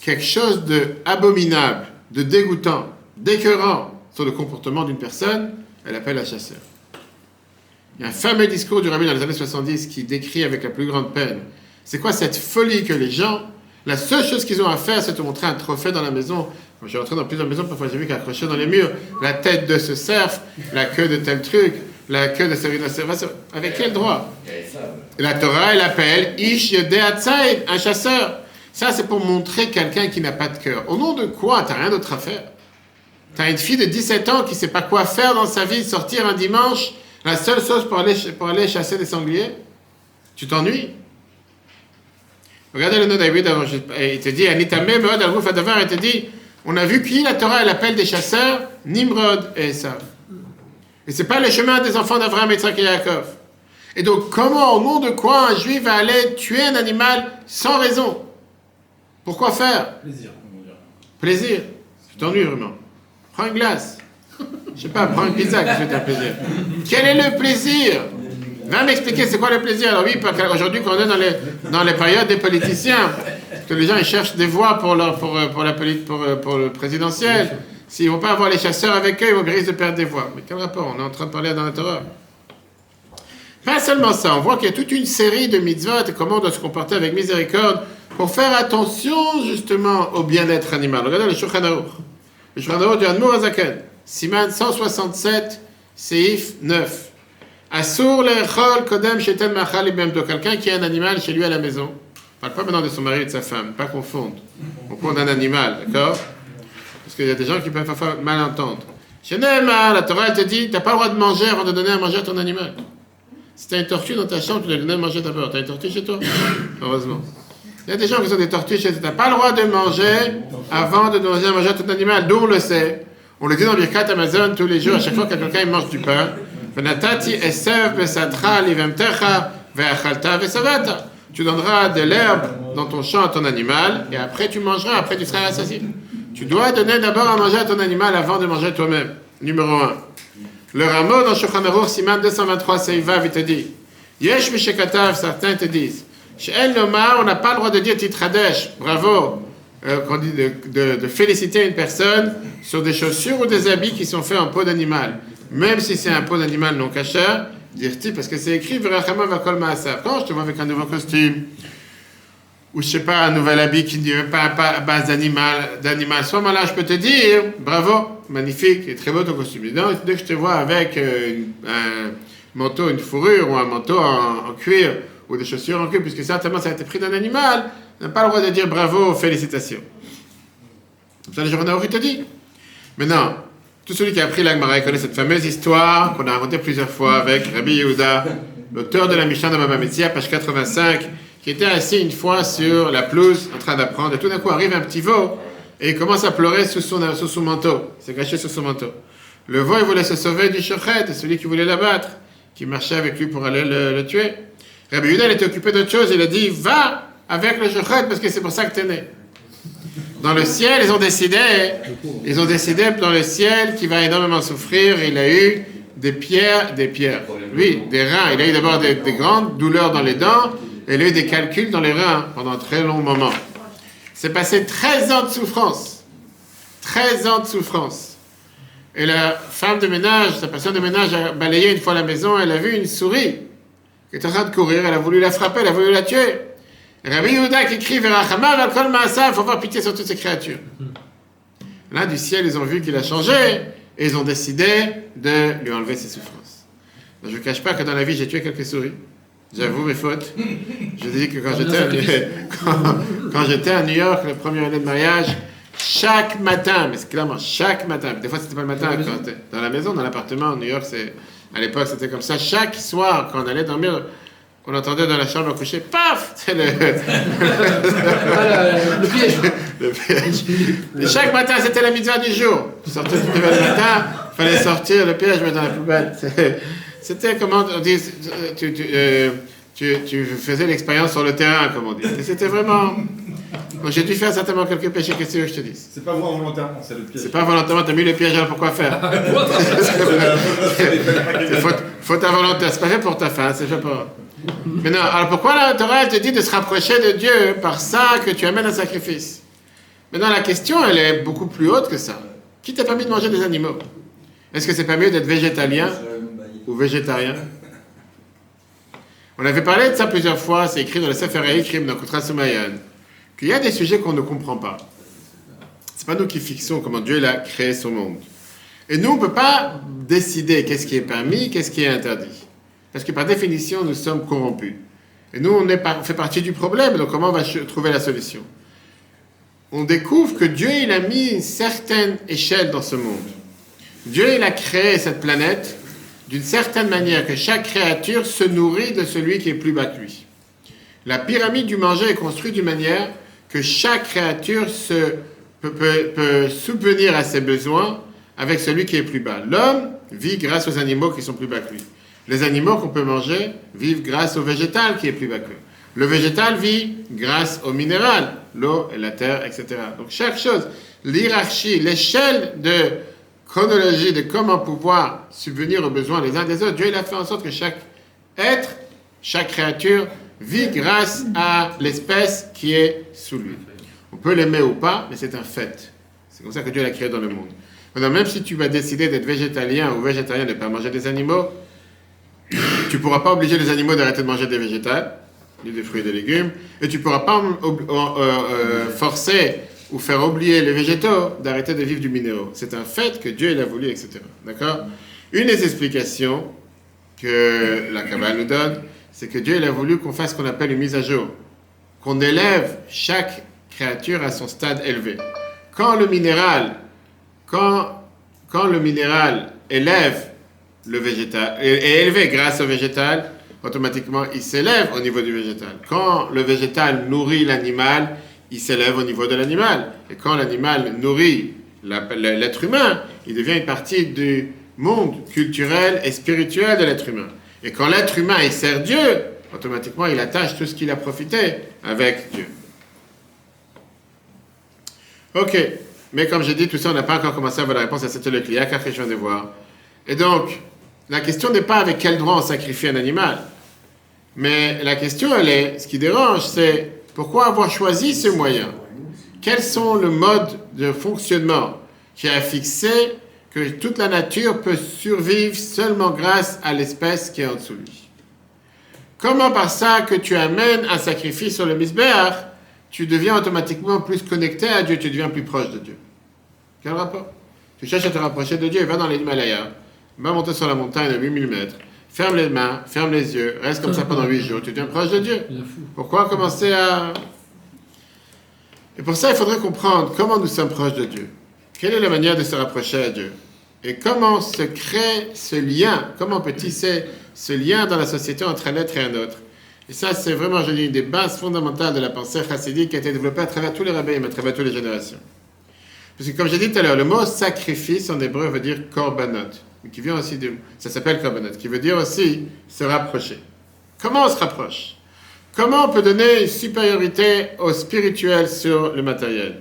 quelque chose de abominable, de dégoûtant, d'écœurant sur le comportement d'une personne, elle appelle un chasseur. Il y a un fameux discours du rabbi dans les années 70 qui décrit avec la plus grande peine. C'est quoi cette folie que les gens, la seule chose qu'ils ont à faire, c'est de montrer un trophée dans la maison. Quand je suis rentré dans plusieurs maisons, parfois j'ai vu qu'accroché dans les murs, la tête de ce cerf, la queue de tel truc, la queue de ce rhinocéros. Avec quel droit? La Torah, elle appelle Ish un chasseur. Ça, c'est pour montrer quelqu'un qui n'a pas de cœur. Au nom de quoi? T'as rien d'autre à faire. T'as une fille de 17 ans qui sait pas quoi faire dans sa vie, sortir un dimanche, la seule chose pour aller, pour aller chasser des sangliers Tu t'ennuies Regardez le nom David il te dit, il te dit, on a vu qui la Torah, elle appelle des chasseurs? Nimrod et Esav. Et c'est pas le chemin des enfants d'Abraham, Yitzhak et Yaakov. Et donc, comment, au nom de quoi, un juif va aller tuer un animal sans raison? Pourquoi faire? Plaisir. Plaisir. Tu t'ennuies vraiment. Prends une glace. Je sais pas, prends une pizza que c'est un plaisir? Quel est le plaisir? Va m'expliquer c'est quoi le plaisir? Alors oui, parce qu'aujourd'hui, quand on est dans les, dans les périodes des politiciens, que les gens ils cherchent des voix pour, leur, pour, pour, la, pour, pour le présidentiel, s'ils vont pas avoir les chasseurs avec eux, ils vont risquer de perdre des voix. Mais quel rapport? On est en train de parler dans la Torah. Pas seulement ça, on voit qu'il y a toute une série de mitzvot et comment on doit se comporter avec miséricorde pour faire attention justement au bien-être animal. Regardez le Shulchan. Le Shulchan du Admor Azaken. Siman 167, Seif 9. Assour le chol kodem shetel machal ibemto. Quelqu'un qui a un animal chez lui à la maison. On parle pas maintenant de son mari et de sa femme, pas confondre. On prend un animal, d'accord? Parce qu'il y a des gens qui peuvent parfois mal entendre. Chez Neymar, la Torah elle te dit, t'as pas le droit de manger avant de donner à manger à ton animal. Si t'as une tortue dans ta chambre, tu dois donner à manger d'abord. T'as une tortue chez toi? Heureusement. Il y a des gens qui ont des tortues chez eux. T'as pas le droit de manger avant de manger à ton animal. D'où on le sait. On le dit dans Birkat Amazon tous les jours, à chaque fois que quelqu'un mange du pain. Tu donneras de l'herbe dans ton champ à ton animal et après tu mangeras, après tu seras rassasié. Tu dois donner d'abord à manger à ton animal avant de manger toi-même. Numéro 1. Le rameau dans Shulchan Siman 223, Seivav, il te dit Yesh Mishekatav, certains te disent Chez El Lomar, on n'a pas le droit de dire Titradesh, bravo, euh, dit de, féliciter une personne sur des chaussures ou des habits qui sont faits en peau d'animal. Même si c'est un peau d'animal non cachère, dire-t-il, parce que c'est écrit Virachama Vakol Maasav. Quand je te vois avec un nouveau costume, ou je sais pas, un nouvel habit qui n'est pas, pas à base d'animal, d'animal. À ce moment-là, je peux te dire, bravo, magnifique, et très beau ton costume. Et donc, dès que je te vois avec euh, un manteau, une fourrure, ou un manteau en cuir, ou des chaussures en cuir, puisque certainement ça a été pris d'un animal, n'a pas le droit de dire bravo, félicitations. Comme ça, le journal te dit. Maintenant, tout celui qui a appris l'Agmara connaît cette fameuse histoire qu'on a racontée plusieurs fois avec Rabbi Yehuda, l'auteur de la Mishnah de Baba Metzia, page 85, qui était assis une fois sur la pelouse en train d'apprendre. Et tout d'un coup arrive un petit veau et il commence à pleurer sous son, sous son manteau. Il s'est caché sous son manteau. Le veau, il voulait se sauver du shochet, celui qui voulait l'abattre, qui marchait avec lui pour aller le, le tuer. Rabbi Yehuda, il était occupé d'autre chose. Il a dit Va avec le shochet parce que c'est pour ça que tu es né. Dans le ciel, ils ont décidé, ils ont décidé dans le ciel qu'il va énormément souffrir. Il a eu des pierres, des pierres. Oui, des reins. Il a eu d'abord des, des grandes douleurs dans les dents et il a eu des calculs dans les reins pendant un très long moment. C'est passé 13 ans de souffrance. 13 ans de souffrance. Et la femme de ménage, sa patiente de ménage a balayé une fois la maison, elle a vu une souris qui était en train de courir, elle a voulu la frapper, elle a voulu la tuer. Rabbi Yehuda qui crie vers Achamar, al il faut avoir pitié sur toutes ces créatures. Là, du ciel, ils ont vu qu'il a changé et ils ont décidé de lui enlever ses souffrances. Je ne cache pas que dans la vie, j'ai tué quelques souris. J'avoue mes fautes. Je dis que quand j'étais à, quand, quand j'étais à New York, la première année de mariage, chaque matin, mais c'est clairement chaque matin, des fois c'était pas le matin, dans la maison, dans l'appartement, à New York, c'est, à l'époque c'était comme ça, chaque soir, quand on allait dormir, on entendait dans la chambre à coucher, paf C'est le, le piège. le piège. Et chaque matin, c'était la mitzvah du jour. Tu sortais du le matin, il fallait sortir le piège, mettre dans la poubelle. C'était, comment on dit, tu, tu, euh, tu, tu faisais l'expérience sur le terrain, comme on dit. C'était vraiment... Bon, j'ai dû faire certainement quelques péchés, qu'est-ce que je te dise C'est pas moi volontairement, c'est le piège. C'est pas volontairement, t'as mis le piège, alors pourquoi faire C'est faute, faute involontaire, c'est pas fait pour ta fin, c'est fait pour... Mais non, alors pourquoi la Torah te dit de se rapprocher de Dieu par ça que tu amènes un sacrifice? Maintenant la question elle est beaucoup plus haute que ça. Qui t'a permis de manger des animaux? Est-ce que c'est pas mieux d'être végétalien ou végétarien? On avait parlé de ça plusieurs fois, c'est écrit dans le Sefer Haïkrim, dans Kutra Sumayan, qu'il y a des sujets qu'on ne comprend pas. C'est pas nous qui fixons comment Dieu a créé son monde. Et nous, on ne peut pas décider qu'est-ce qui est permis, qu'est-ce qui est interdit. Parce que par définition, nous sommes corrompus. Et nous, on, on fait partie du problème, donc comment on va trouver la solution? On découvre que Dieu, il a mis une certaine échelle dans ce monde. Dieu, il a créé cette planète d'une certaine manière que chaque créature se nourrit de celui qui est plus bas que lui. La pyramide du manger est construite d'une manière que chaque créature se, peut, peut- peut subvenir à ses besoins avec celui qui est plus bas. L'homme vit grâce aux animaux qui sont plus bas que lui. Les animaux qu'on peut manger vivent grâce au végétal qui est plus bas que lui. Le végétal vit grâce au minéral, l'eau et la terre, etc. Donc chaque chose, l'hierarchie, l'échelle de chronologie de comment pouvoir subvenir aux besoins les uns des autres, Dieu a fait en sorte que chaque être, chaque créature vit grâce à l'espèce qui est sous lui. On peut l'aimer ou pas, mais c'est un fait. C'est comme ça que Dieu l'a créé dans le monde. Maintenant, même si tu vas décider d'être végétalien ou végétarien, de ne pas manger des animaux, tu ne pourras pas obliger les animaux d'arrêter de manger des végétales, ni des fruits et des légumes, et tu ne pourras pas euh, euh, forcer ou faire oublier les végétaux d'arrêter de vivre du minéraux. C'est un fait que Dieu il a voulu, etc. D'accord? Une des explications que la Kabbale nous donne, c'est que Dieu a voulu qu'on fasse ce qu'on appelle une mise à jour, qu'on élève chaque créature à son stade élevé. Quand le minéral, quand, quand le minéral élève le végétal, est, élevé grâce au végétal, automatiquement il s'élève au niveau du végétal. Quand le végétal nourrit l'animal, il s'élève au niveau de l'animal. Et quand l'animal nourrit l'être humain, il devient une partie du monde culturel et spirituel de l'être humain. Et quand l'être humain il sert Dieu, automatiquement il attache tout ce qu'il a profité avec Dieu. Ok, mais comme j'ai dit, tout ça, on n'a pas encore commencé à avoir la réponse à cette le client, car je viens de voir. Et donc, la question n'est pas avec quel droit on sacrifie un animal. Mais la question, elle est, ce qui dérange, c'est pourquoi avoir choisi ce moyen? Quels sont le mode de fonctionnement qui a fixé que toute la nature peut survivre seulement grâce à l'espèce qui est en dessous de lui. Comment par ça que tu amènes un sacrifice sur le misbéach, tu deviens automatiquement plus connecté à Dieu, tu deviens plus proche de Dieu. Quel rapport? Tu cherches à te rapprocher de Dieu, va dans les Himalayas, va monter sur la montagne à 8000 mètres, ferme les mains, ferme les yeux, reste comme ça pendant 8 jours, tu deviens proche de Dieu. Pourquoi commencer à... Et pour ça, il faudrait comprendre comment nous sommes proches de Dieu. Quelle est la manière de se rapprocher à Dieu? Et comment se crée ce lien? Comment on peut tisser ce lien dans la société entre un être et un autre? Et ça, c'est vraiment, je dis, une des bases fondamentales de la pensée chassidique qui a été développée à travers tous les rabbins, à travers toutes les générations. Parce que, comme j'ai dit tout à l'heure, le mot sacrifice en hébreu veut dire korbanot, qui vient aussi de. Ça s'appelle korbanot, qui veut dire aussi se rapprocher. Comment on se rapproche? Comment on peut donner une supériorité au spirituel sur le matériel?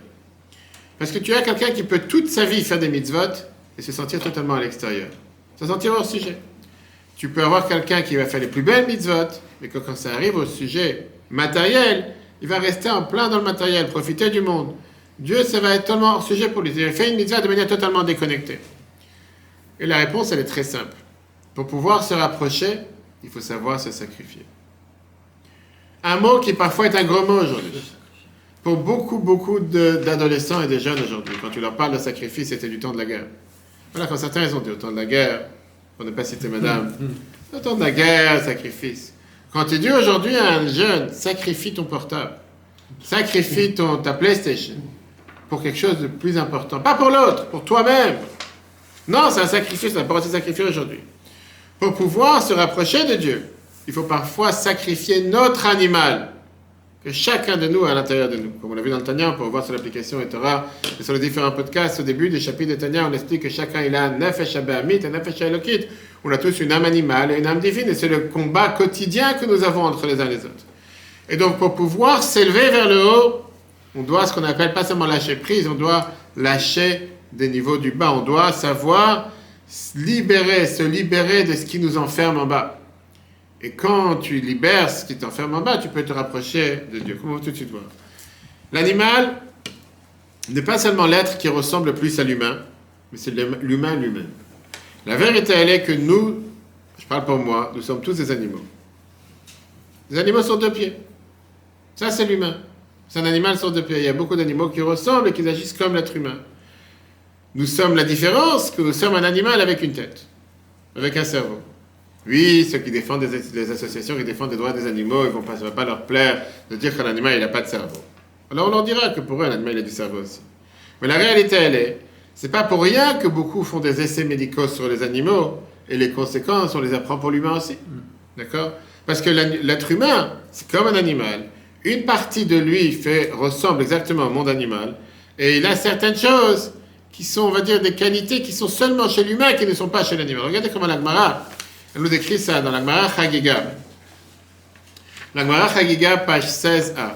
Parce que tu as quelqu'un qui peut toute sa vie faire des mitzvot et se sentir totalement à l'extérieur. Se sentir hors sujet. Tu peux avoir quelqu'un qui va faire les plus belles mitzvot, mais que quand ça arrive au sujet matériel, il va rester en plein dans le matériel, profiter du monde. Dieu, ça va être tellement hors sujet pour lui. Il fait une mitzvah de manière totalement déconnectée. Et la réponse, elle est très simple. Pour pouvoir se rapprocher, il faut savoir se sacrifier. Un mot qui parfois est un gros mot aujourd'hui. Pour beaucoup, beaucoup d'adolescents et de jeunes aujourd'hui, quand tu leur parles de sacrifice, c'était du temps de la guerre. Voilà, quand certains ont dit au temps de la guerre, pour ne pas citer madame, au temps de la guerre, sacrifice. Quand tu dis aujourd'hui à un jeune, sacrifie ton portable, sacrifie ton, ta PlayStation pour quelque chose de plus important. Pas pour l'autre, pour toi-même. Non, c'est un sacrifice, n'a pas aussi sacrifier aujourd'hui. Pour pouvoir se rapprocher de Dieu, il faut parfois sacrifier notre animal que chacun de nous a à l'intérieur de nous. Comme on l'a vu dans le Tanya, on voir sur l'application et et sur les différents podcasts, au début des chapitres de Tanya, on explique que chacun il a un nefesh abamit, un nefesh elokit. On a tous une âme animale et une âme divine, et c'est le combat quotidien que nous avons entre les uns et les autres. Et donc, pour pouvoir s'élever vers le haut, on doit ce qu'on appelle pas seulement lâcher prise, on doit lâcher des niveaux du bas. On doit savoir libérer, se libérer de ce qui nous enferme en bas. Et quand tu libères ce qui t'enferme en bas, tu peux te rapprocher de Dieu. Comment tout de suite voir L'animal n'est pas seulement l'être qui ressemble le plus à l'humain, mais c'est l'humain lui-même. La vérité, elle est que nous, je parle pour moi, nous sommes tous des animaux. Les animaux sont deux pieds. Ça, c'est l'humain. C'est un animal sur deux pieds. Il y a beaucoup d'animaux qui ressemblent et qui agissent comme l'être humain. Nous sommes la différence que nous sommes un animal avec une tête, avec un cerveau. Oui, ceux qui défendent des, les associations qui défendent les droits des animaux, ils vont pas, va pas leur plaire de dire qu'un animal il n'a pas de cerveau. Alors on leur dira que pour eux un animal il a du cerveau aussi. Mais la réalité elle est, c'est pas pour rien que beaucoup font des essais médicaux sur les animaux et les conséquences on les apprend pour l'humain aussi. D'accord? Parce que l'être humain, c'est comme un animal. Une partie de lui fait, ressemble exactement au monde animal et il a certaines choses qui sont, on va dire, des qualités qui sont seulement chez l'humain qui ne sont pas chez l'animal. Regardez comment l'Agmara, elle nous décrit ça dans l'Agmara Chagiga. L'Agmara Chagiga, page 16a.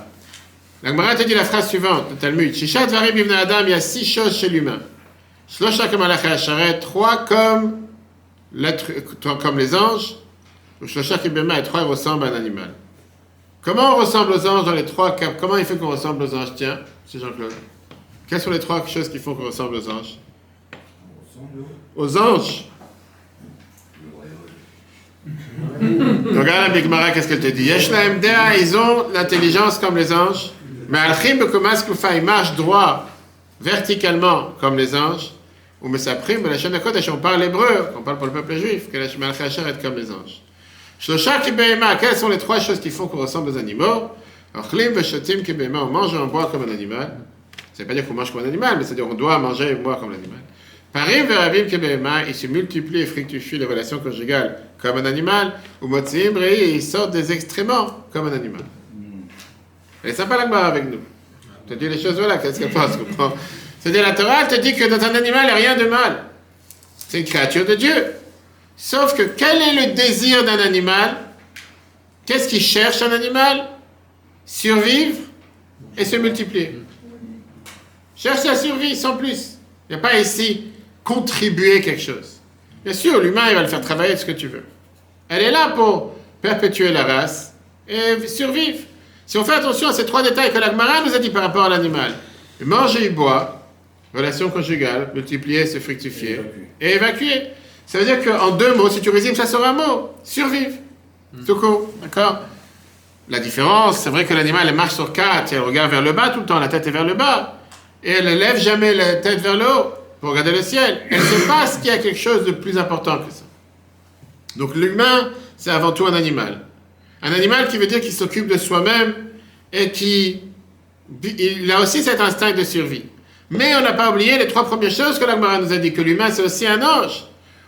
L'Agmara te dit la phrase suivante, le Talmud. Shishat varim ibn Adam, il y a six choses chez l'humain. Shlosha comme Sharet, trois comme, comme les anges. Shlosha kibema, et trois, ressemblent à un animal. Comment on ressemble aux anges dans les trois cas? Comment il fait qu'on ressemble aux anges? Tiens, c'est Jean-Claude. Quelles sont les trois choses qui font qu'on ressemble aux anges? Aux anges Regarde la qu'est-ce qu'elle te dit? Ils ont l'intelligence comme les anges, mais ils marchent droit, verticalement comme les anges, ou mais ça prime, la chaîne on parle hébreu, on parle pour le peuple juif, que la Shmalchachar est comme les anges. Quelles sont les trois choses qui font qu'on ressemble aux animaux? On mange et on boit comme un animal. Ça ne veut pas dire qu'on mange comme un animal, mais c'est-à-dire qu'on doit manger et boire comme l'animal. Parim veravim kebema, il se multiplie et fructifie les relations conjugales comme un animal, ou motzim et ils sortent des extréments comme un animal. Elle est sympa la avec nous. Tu dis les choses, voilà, qu'est-ce qu'elle pense, comprends C'est-à-dire la Torah, elle te dit que dans un animal, il n'y a rien de mal. C'est une créature de Dieu. Sauf que quel est le désir d'un animal? Qu'est-ce qu'il cherche un animal? Survivre et se multiplier. Cherche la survie, sans plus. Il n'y a pas ici contribuer quelque chose. Bien sûr, l'humain, il va le faire travailler ce que tu veux. Elle est là pour perpétuer la race et survivre. Si on fait attention à ces trois détails que l'Agmara nous a dit par rapport à l'animal, manger et boire, relation conjugale, multiplier, se fructifier, et évacuer. Ça veut dire qu'en deux mots, si tu résumes, ça sera un mot, survivre. Tout court, d'accord? La différence, c'est vrai que l'animal, elle marche sur quatre, elle regarde vers le bas tout le temps, la tête est vers le bas, et elle ne lève jamais la tête vers le haut pour regarder le ciel. Elle sait pas qu'il y a quelque chose de plus important que ça. Donc l'humain, c'est avant tout un animal. Un animal qui veut dire qu'il s'occupe de soi-même et qui a aussi cet instinct de survie. Mais on n'a pas oublié les trois premières choses que l'Agmara nous a dit, que l'humain c'est aussi un ange.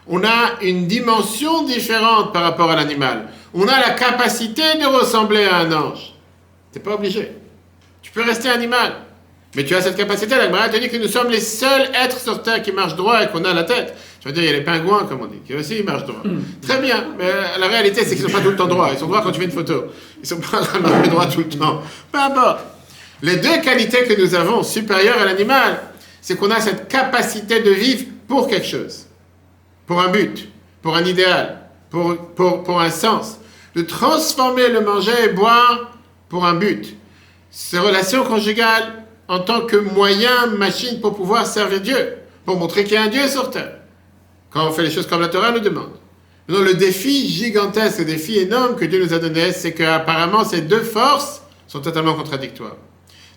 On a une dimension différente par rapport à l'animal. on a la capacité de ressembler à un ange. Tu n'es pas obligé. Tu peux rester animal. Mais tu as cette capacité, la Gemara te dit que nous sommes les seuls êtres sur Terre qui marchent droit et qu'on a la tête. Je veux dire, il y a les pingouins, comme on dit, qui aussi marchent droit. Très bien, mais la réalité, c'est qu'ils ne sont pas tout le temps droits. Ils sont droits quand tu fais une photo. Ils ne sont pas en train de marcher droit tout le temps. Peu importe. Les deux qualités que nous avons, supérieures à l'animal, c'est qu'on a cette capacité de vivre pour quelque chose, pour un but, pour un idéal, pour, pour, pour un sens, de transformer le manger et boire pour un but. Ces relations conjugales en tant que moyen, machine pour pouvoir servir Dieu, pour montrer qu'il y a un Dieu sur terre. Quand on fait les choses comme la Torah nous demande. Maintenant, le défi gigantesque, le défi énorme que Dieu nous a donné, c'est qu'apparemment ces deux forces sont totalement contradictoires.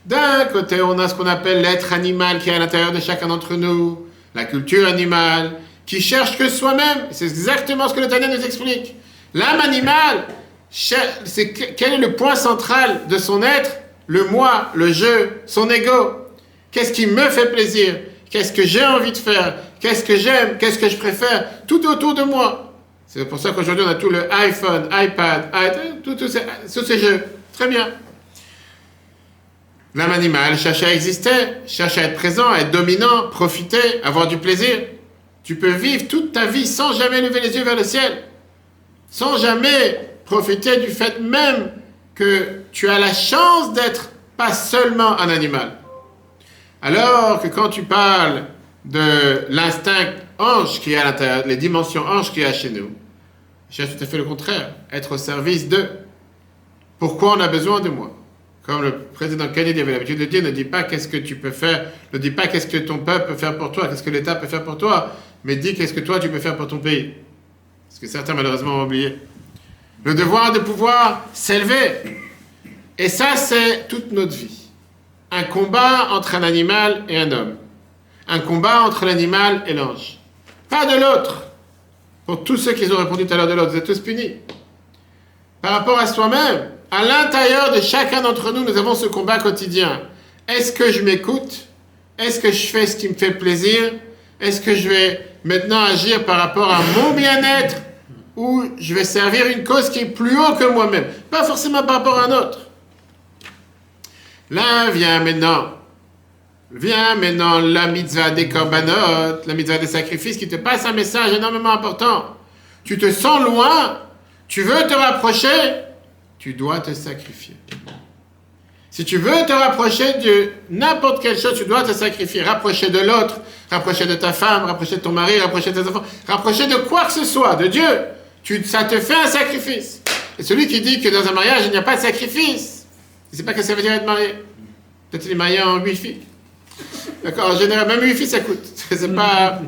D'un côté, on a ce qu'on appelle l'être animal qui est à l'intérieur de chacun d'entre nous, la culture animale, qui cherche que soi-même. C'est exactement ce que le Tanya nous explique. L'âme animale, c'est quel est le point central de son être? Le moi, le je, son ego. Qu'est-ce qui me fait plaisir? Qu'est-ce que j'ai envie de faire? Qu'est-ce que j'aime? Qu'est-ce que je préfère? Tout autour de moi. C'est pour ça qu'aujourd'hui on a tout le iPhone, iPad, tous ces, ces jeux. Très bien. L'âme animale cherche à exister, cherche à être présent, à être dominant, profiter, avoir du plaisir. Tu peux vivre toute ta vie sans jamais lever les yeux vers le ciel, sans jamais profiter du fait même que tu as la chance d'être pas seulement un animal. Alors que quand tu parles de l'instinct ange qui est à l'intérieur, les dimensions ange qui est chez nous, j'ai tout à fait le contraire, être au service de. Pourquoi on a besoin de moi? Comme le président Kennedy avait l'habitude de dire, ne dis pas qu'est-ce que tu peux faire, ne dis pas qu'est-ce que ton peuple peut faire pour toi, qu'est-ce que l'État peut faire pour toi, mais dis qu'est-ce que toi tu peux faire pour ton pays. Ce que certains malheureusement ont oublié. Le devoir de pouvoir s'élever. Et ça, c'est toute notre vie. Un combat entre un animal et un homme. Un combat entre l'animal et l'ange. Pas de l'autre. Pour tous ceux qui ont répondu tout à l'heure de l'autre, vous êtes tous punis. Par rapport à soi-même, à l'intérieur de chacun d'entre nous, nous avons ce combat quotidien. Est-ce que je m'écoute? Est-ce que je fais ce qui me fait plaisir? Est-ce que je vais maintenant agir par rapport à mon bien-être ou je vais servir une cause qui est plus haut que moi-même Pas forcément par rapport à un autre. Là vient maintenant, vient maintenant la mitzvah des korbanot, la mitzvah des sacrifices qui te passe un message énormément important. Tu te sens loin, tu veux te rapprocher, tu dois te sacrifier. Si tu veux te rapprocher de n'importe quelle chose, tu dois te sacrifier. Rapprocher de l'autre, rapprocher de ta femme, rapprocher de ton mari, rapprocher de tes enfants, rapprocher de quoi que ce soit, de Dieu. Ça te fait un sacrifice. Et celui qui dit que dans un mariage, il n'y a pas de sacrifice, il ne sait pas ce que ça veut dire être marié. Peut-être qu'il est marié en wifi. D'accord En général, même wifi, ça coûte. C'est pas...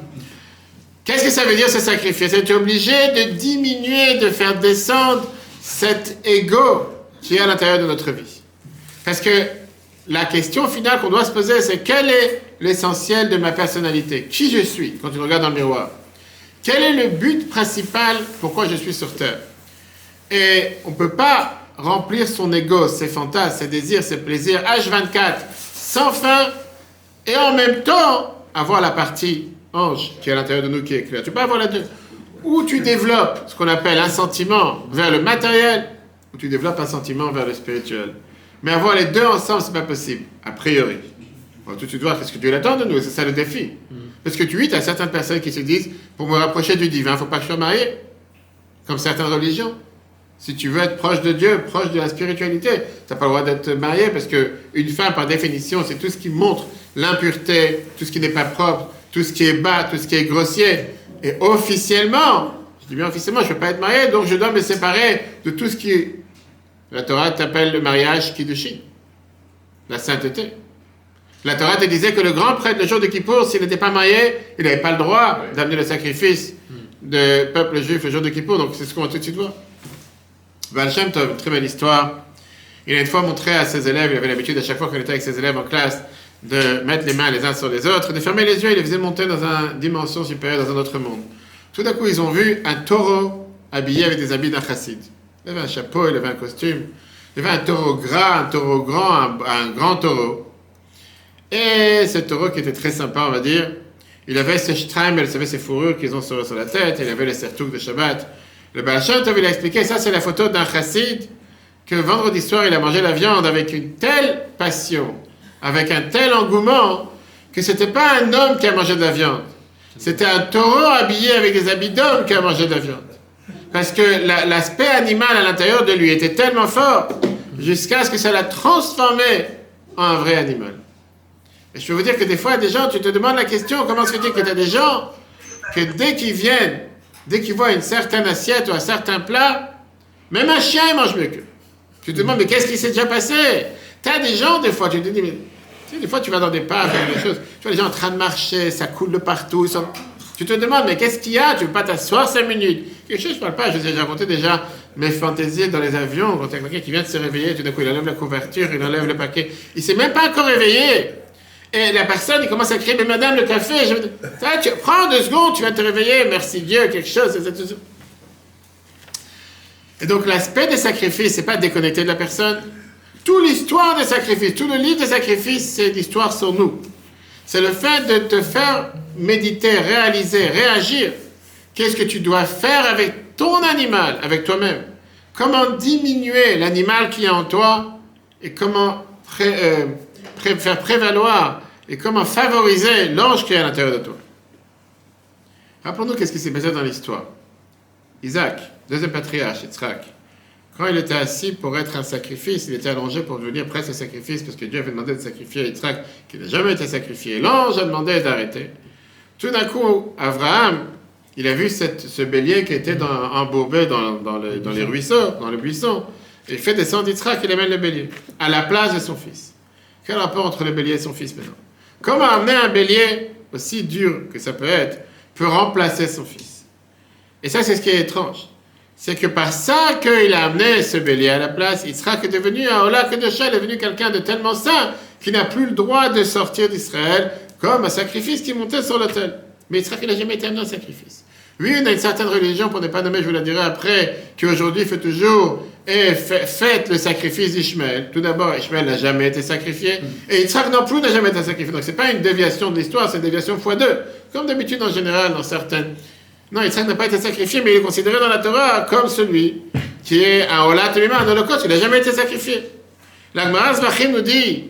Qu'est-ce que ça veut dire se sacrifier C'est obligé de diminuer, de faire descendre cet ego qui est à l'intérieur de notre vie. Parce que la question finale qu'on doit se poser, c'est quel est l'essentiel de ma personnalité? Qui je suis? Quand tu regardes dans le miroir Quel est le but principal pourquoi je suis sur Terre? Et on ne peut pas remplir son ego, ses fantasmes, ses désirs, ses plaisirs, H24, sans fin, et en même temps avoir la partie ange qui est à l'intérieur de nous qui est claire. Tu peux avoir les deux ou tu développes ce qu'on appelle un sentiment vers le matériel, ou tu développes un sentiment vers le spirituel. Mais avoir les deux ensemble, c'est pas possible, a priori. Tout de suite voir qu'est-ce que Dieu attend de nous, c'est ça le défi. Mm. Parce que tu tu as certaines personnes qui se disent, pour me rapprocher du divin, il ne faut pas que je sois marié. Comme certaines religions. Si tu veux être proche de Dieu, proche de la spiritualité, tu n'as pas le droit d'être marié parce qu'une femme, par définition, c'est tout ce qui montre l'impureté, tout ce qui n'est pas propre, tout ce qui est bas, tout ce qui est grossier. Et officiellement, je dis bien officiellement, je ne peux pas être marié, donc je dois me séparer de tout ce qui. La Torah t'appelle le mariage Kiddushin, la sainteté. La Torah te disait que le grand prêtre, le jour de Kippour, s'il n'était pas marié, il n'avait pas le droit d'amener le sacrifice du peuple juif le jour de Kippour, donc c'est ce qu'on va tout de suite voir. Baal Shem Tov, très belle histoire. Il a une fois montré à ses élèves, il avait l'habitude à chaque fois qu'il était avec ses élèves en classe, de mettre les mains les uns sur les autres, de fermer les yeux, il les faisait monter dans une dimension supérieure, dans un autre monde. Tout d'un coup, ils ont vu un taureau habillé avec des habits d'un chassid. Il avait un chapeau, il avait un costume. Il avait un taureau gras, un taureau grand, un, grand taureau. Et ce taureau qui était très sympa, on va dire, il avait ses elle savait ses fourrures qu'ils ont sur, sur, la tête, il avait les sertouks de Shabbat. Le Baal il a expliqué, ça c'est la photo d'un chassid, que vendredi soir, il a mangé la viande avec une telle passion, avec un tel engouement, que c'était pas un homme qui a mangé de la viande. C'était un taureau habillé avec des habits d'homme qui a mangé de la viande. Parce que la- l'aspect animal à l'intérieur de lui était tellement fort, jusqu'à ce que ça l'a transformé en un vrai animal. Et je peux vous dire que des fois, des gens, tu te demandes la question, comment se fait-il que tu as des gens que dès qu'ils viennent, dès qu'ils voient une certaine assiette ou un certain plat, même un chien, il mange mieux qu'eux. Tu te demandes, mais qu'est-ce qui s'est déjà passé? Tu as des gens, des fois, tu te dis, mais tu sais, des fois, tu vas dans des parcs, des choses, tu vois les gens en train de marcher, ça coule de partout. Tu te demandes, mais qu'est-ce qu'il y a? Tu veux pas t'asseoir cinq minutes Quelque chose, je parle pas, je vous ai raconté déjà mes fantaisies dans les avions, quand il y a quelqu'un qui vient de se réveiller, tout d'un coup, il enlève la couverture, il enlève le paquet, il s'est même pas encore réveillé. Et la personne, il commence à crier, mais madame, le café, je... Ça, tu... prends deux secondes, tu vas te réveiller, merci Dieu, quelque chose. c'est- Et donc l'aspect des sacrifices, c'est pas déconnecter de la personne. Toute l'histoire des sacrifices, tout le livre des sacrifices, c'est l'histoire sur nous. C'est le fait de te faire méditer, réaliser, réagir. Qu'est-ce que tu dois faire avec ton animal, avec toi-même? Comment diminuer l'animal qui est en toi? Et comment euh, faire prévaloir et comment favoriser l'ange qui est à l'intérieur de toi. Rappelons-nous qu'est-ce qui s'est passé dans l'histoire. Isaac, deuxième patriarche, Yitzhak, quand il était assis pour être un sacrifice, il était allongé pour devenir presque un sacrifice parce que Dieu avait demandé de sacrifier Yitzhak qui n'a jamais été sacrifié. L'ange a demandé d'arrêter. Tout d'un coup, Abraham, il a vu ce bélier qui était embourbé dans, le- les ruisseaux, dans le buisson. Il fait descendre Yitzhak, il amène le bélier à la place de son fils. Quel rapport entre le bélier et son fils maintenant Comment amener un bélier, aussi dur que ça peut être, peut remplacer son fils? Et ça, c'est ce qui est étrange. C'est que par ça qu'il a amené ce bélier à la place, Yitzhak est devenu un Ola il est devenu quelqu'un de tellement saint qu'il n'a plus le droit de sortir d'Israël comme un sacrifice qui montait sur l'autel. Mais il n'a jamais été amené en sacrifice. Oui, on a une certaine religion, pour ne pas nommer, je vous la dirai après, qui aujourd'hui fait toujours et fait, fête le sacrifice d'Ishmaël. Tout d'abord, Ishmaël n'a jamais été sacrifié, et Yitzhak non plus n'a jamais été sacrifié. Donc c'est pas une déviation de l'histoire, c'est une déviation x deux. Comme d'habitude en général dans certaines. Non, Yitzhak n'a pas été sacrifié, mais il est considéré dans la Torah comme celui qui est un Olat un holocauste, il n'a jamais été sacrifié. La Gemara Zvachim nous dit,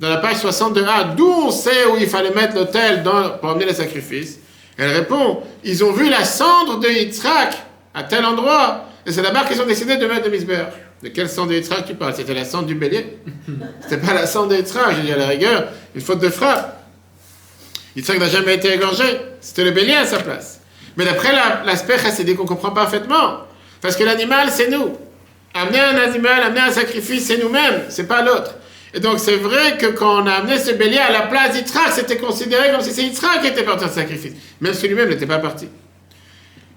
dans la page 62a, d'où on sait où il fallait mettre l'autel pour amener les sacrifices? Elle répond, ils ont vu la cendre de Yitzhak à tel endroit, et c'est là-bas qu'ils ont décidé de mettre le misber. De quelle cendre de tu parles? C'était la cendre du bélier C'était pas la cendre de Yitzhak, j'ai dit à la rigueur, une faute de frappe. Yitzhak n'a jamais été égorgé, c'était le bélier à sa place. Mais d'après la- l'aspect chassidique, on comprend parfaitement. Parce que l'animal, c'est nous. Amener un animal, amener un sacrifice, c'est nous-mêmes, c'est pas l'autre. Et donc c'est vrai que quand on a amené ce bélier à la place d'Yitzhak, c'était considéré comme si c'est Yitzhak qui était parti en sacrifice. Même si lui-même n'était pas parti.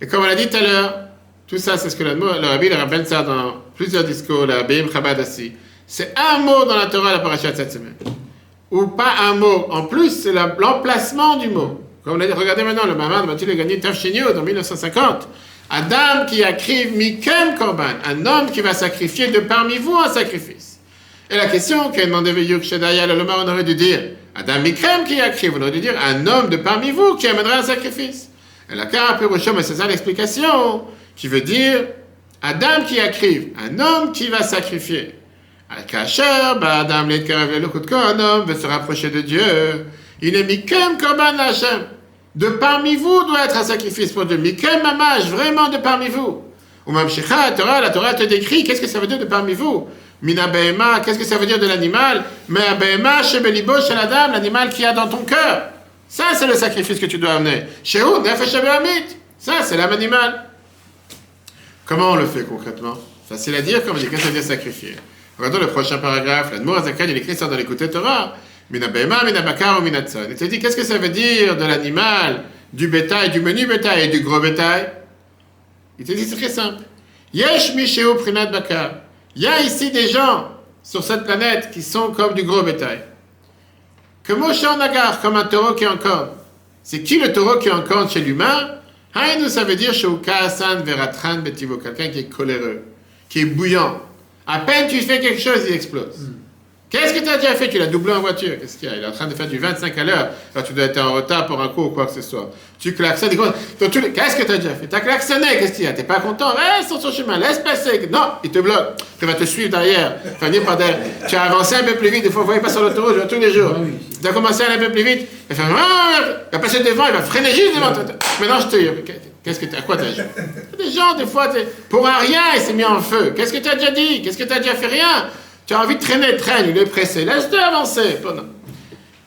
Et comme on l'a dit tout à l'heure, tout ça, c'est ce que le, le rabbi le rappelle ça dans plusieurs discours, la Beim Chabad Assi. C'est un mot dans la Torah, la paracha de cette semaine. Ou pas un mot. En plus, c'est la- l'emplacement du mot. Regardez maintenant le Maman de Mathilde gagné Tafshinio en 1950. Adam qui écrive Mikem Korban, un homme qui va sacrifier de parmi vous un sacrifice. Et la question qu'a demandé Veyuk Shedaya, le Lomar, on aurait dû dire Adam Mikrem qui écrit, on aurait dû dire un homme de parmi vous qui amènera un sacrifice. Et la et c'est ça l'explication, qui veut dire Adam qui écrive, un homme qui va sacrifier. Al-Kasher, bah Adam un homme veut se rapprocher de Dieu. Il est Mikem Korban Hashem. De parmi vous doit être un sacrifice pour Dieu. Mikem Mamash, vraiment de parmi vous. Ou même Torah, la Torah te décrit, qu'est-ce que ça veut dire de parmi vous? Mina Behema, qu'est-ce que ça veut dire de l'animal? Mais Behema, Shebelibo, Sheladam, l'animal qui a dans ton cœur. Ça, c'est le sacrifice que tu dois amener. Shehu, Nefesh Amit. Ça, c'est l'âme animale. Comment on le fait concrètement? Facile à dire, comme on dit, que ça dire sacrifier Regardons le prochain paragraphe. L'Admour Azakan, il écrit ça dans l'écouté Torah. Mina Behema, Mina Bakar ou Mina Tzon. Il te dit, qu'est-ce que ça veut dire de l'animal, du bétail, du menu bétail et du gros bétail? Il te dit, c'est très simple. Yesh Misheu Prinat Bakar. Il y a ici des gens sur cette planète qui sont comme du gros bétail. Que Moshe en comme un taureau qui est en corne. C'est qui le taureau qui est en corne chez l'humain? Haïnou, ça veut dire Shoukasan Veratran Betivo, quelqu'un qui est coléreux, qui est bouillant. À peine tu fais quelque chose, il explose. Qu'est-ce que tu as déjà fait? Tu l'as doublé en voiture. Qu'est-ce qu'il y a? Il est en train de faire du 25 à l'heure. Alors tu dois être en retard pour un coup ou quoi que ce soit. Tu klaxonnes. il Qu'est-ce que tu as déjà fait? Tu as klaxonné. Qu'est-ce qu'il y a? Tu pas content? Reste sur son chemin. Laisse passer. Non, il te bloque. Il va te suivre derrière. Il venir par derrière. Tu as avancé un peu plus vite. Des fois, vous voyez pas sur l'autoroute. Je vois tous les jours. Tu as commencé à aller un peu plus vite. Il. Ah il va passer devant. Il va freiner juste devant toi. Maintenant, je te. Qu'est-ce que tu À quoi tu as joué Des gens, des fois, pour un rien, il s'est mis en feu. Qu'est-ce que tu as déjà dit? Qu'est-ce que tu as déjà fait? Rien. Tu as envie de traîner, traîne, il est pressé. Laisse-le avancer.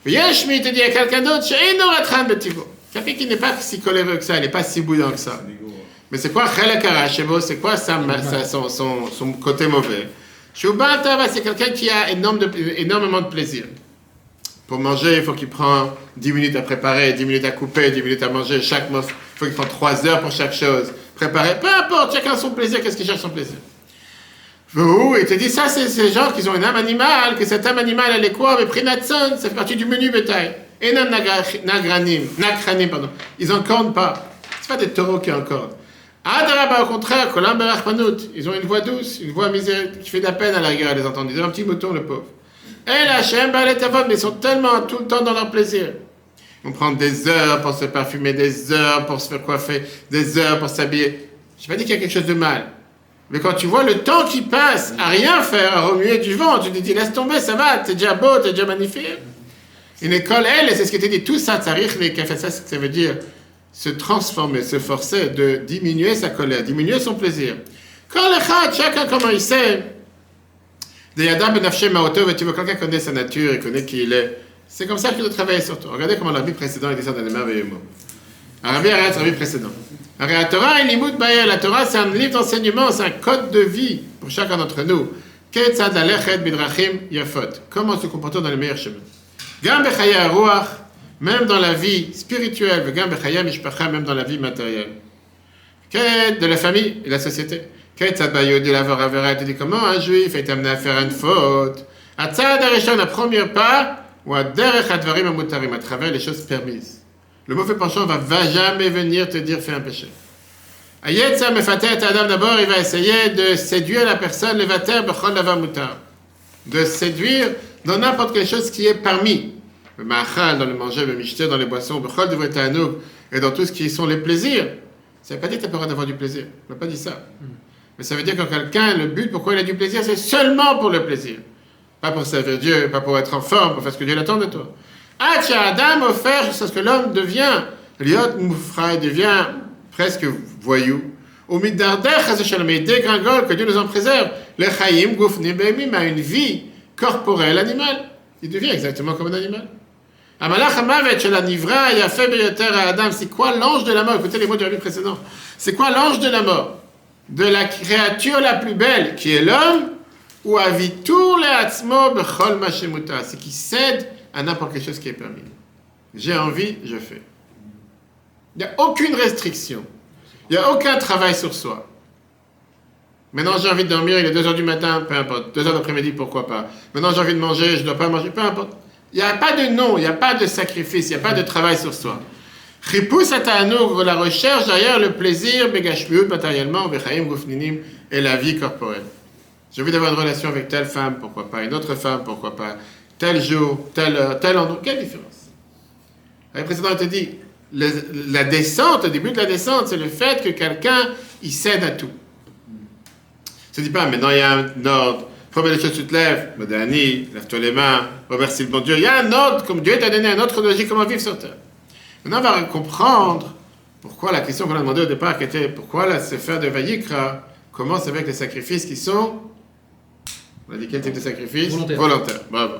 Yeshmi, te dit à quelqu'un d'autre. Quelqu'un qui n'est pas si coléreux que ça, il n'est pas si bouillant que ça. Mais c'est quoi Chelek Harashebo C'est quoi sa- sa- son, son- son côté mauvais? Shubat Tava, c'est quelqu'un qui a énormément de plaisir. Pour manger, il faut qu'il prenne 10 minutes à préparer, 10 minutes à couper, 10 minutes à manger. Chaque mot, il faut qu'il prenne 3 heures pour chaque chose. Préparer, peu importe, chacun son plaisir, qu'est-ce qu'il cherche son plaisir? Vous, il te dit ça, c'est ces gens qui ont une âme animale, que cette âme animale, elle est quoi Mais Prinatson, ça fait partie du menu bétail. Et nagra- nagranim, nakranim, pardon. Ils encordent pas. C'est pas des taureaux qui encordent. Adaraba, au contraire, Kolam Barachmanout, ils ont une voix douce, une voix misère, qui fait de la peine à la rigueur à les entendre. Ils ont un petit mouton, le pauvre. Et la Shem, mais ils sont tellement tout le temps dans leur plaisir. Ils vont prendre des heures pour se parfumer, des heures pour se faire coiffer, des heures pour s'habiller. Je n'ai pas dit qu'il y a quelque chose de mal. Mais quand tu vois le temps qui passe à rien faire, à remuer du vent, tu te dis laisse tomber, ça va, t'es déjà beau, t'es déjà magnifique. Une école, elle, et c'est ce que tu dit, tout ça, tsarich les ça, ça veut dire se transformer, se forcer de diminuer sa colère, diminuer son plaisir. Quand le chat, chacun comment il sait, de Yadam ben Nafshem Maotov, tu vois, quelqu'un connaît sa nature et connaît qui il est. C'est comme ça qu'il doit travailler sur toi. Regardez comment l'arbitre précédent était ça dans les merveilleux mots. Arrête l'arbitre précédent. La Torah. La Torah, c'est un livre d'enseignement, c'est un code de vie pour chacun d'entre nous. Comment se comporter dans les meilleurs chemins. Même dans la vie spirituelle, même dans la vie matérielle. Quête de la famille et société. De la dis comment un juif est amené à faire une faute? La première pas, ou à travers les choses permises. Le mauvais penchant va, jamais venir te dire fais un péché. Ayetza mefatet Adam d'abord, il va essayer de séduire la personne, le vater bechol. De séduire dans n'importe quelle chose qui est parmi. Le machal, dans le manger, le michté, dans les boissons, bechol devrait être et dans tout ce qui sont les plaisirs. Ça ne pas dire que tu d'avoir du plaisir. On n'a pas dit ça. Mais ça veut dire que quelqu'un, le but, pourquoi il a du plaisir, c'est seulement pour le plaisir. Pas pour servir Dieu, pas pour être en forme, pour faire ce que Dieu attend de toi. Tiens, Adam offert jusqu'à ce que l'homme devient, Liot Moufra, devient presque voyou. Au Midarder, dégringole, que Dieu nous en préserve. Le Chaim, Goufni, Behemim, a une vie corporelle animale. Il devient exactement comme un animal. C'est quoi l'ange de la mort? Écoutez les mots du rabbi précédent. C'est quoi l'ange de la mort? De la créature la plus belle, qui est l'homme, ou Avitur le c'est qui cède à n'importe quelle chose qui est permis. J'ai envie, je fais. Il n'y a aucune restriction. Il n'y a aucun travail sur soi. Maintenant j'ai envie de dormir, il est 2h du matin, peu importe. 2h d'après-midi, pourquoi pas. Maintenant j'ai envie de manger, je ne dois pas manger, peu importe. Il n'y a pas de non, il n'y a pas de sacrifice, il n'y a pas de travail sur soi. Chipus atanour, la recherche derrière le plaisir, begashmiut matériellement, bechaim gufninim, et la vie corporelle. J'ai envie d'avoir une relation avec telle femme, pourquoi pas, une autre femme, pourquoi pas, tel jour, telle heure, tel endroit, quelle différence? Le précédent te dit, le- la descente, au début de la descente, c'est le fait que quelqu'un, il cède à tout. Se dit pas, maintenant il y a un ordre. Première des choses, tu te lèves, Modani, lève-toi les mains, remercie le bon Dieu. Il y a un ordre, comme Dieu t'a donné un autre logique, comment vivre sur terre. Maintenant, on va comprendre pourquoi la question qu'on a demandé au départ, qui était pourquoi la Sefer de Vayikra commence avec les sacrifices qui sont. On a dit quel type de sacrifice? Volontaire. Bravo.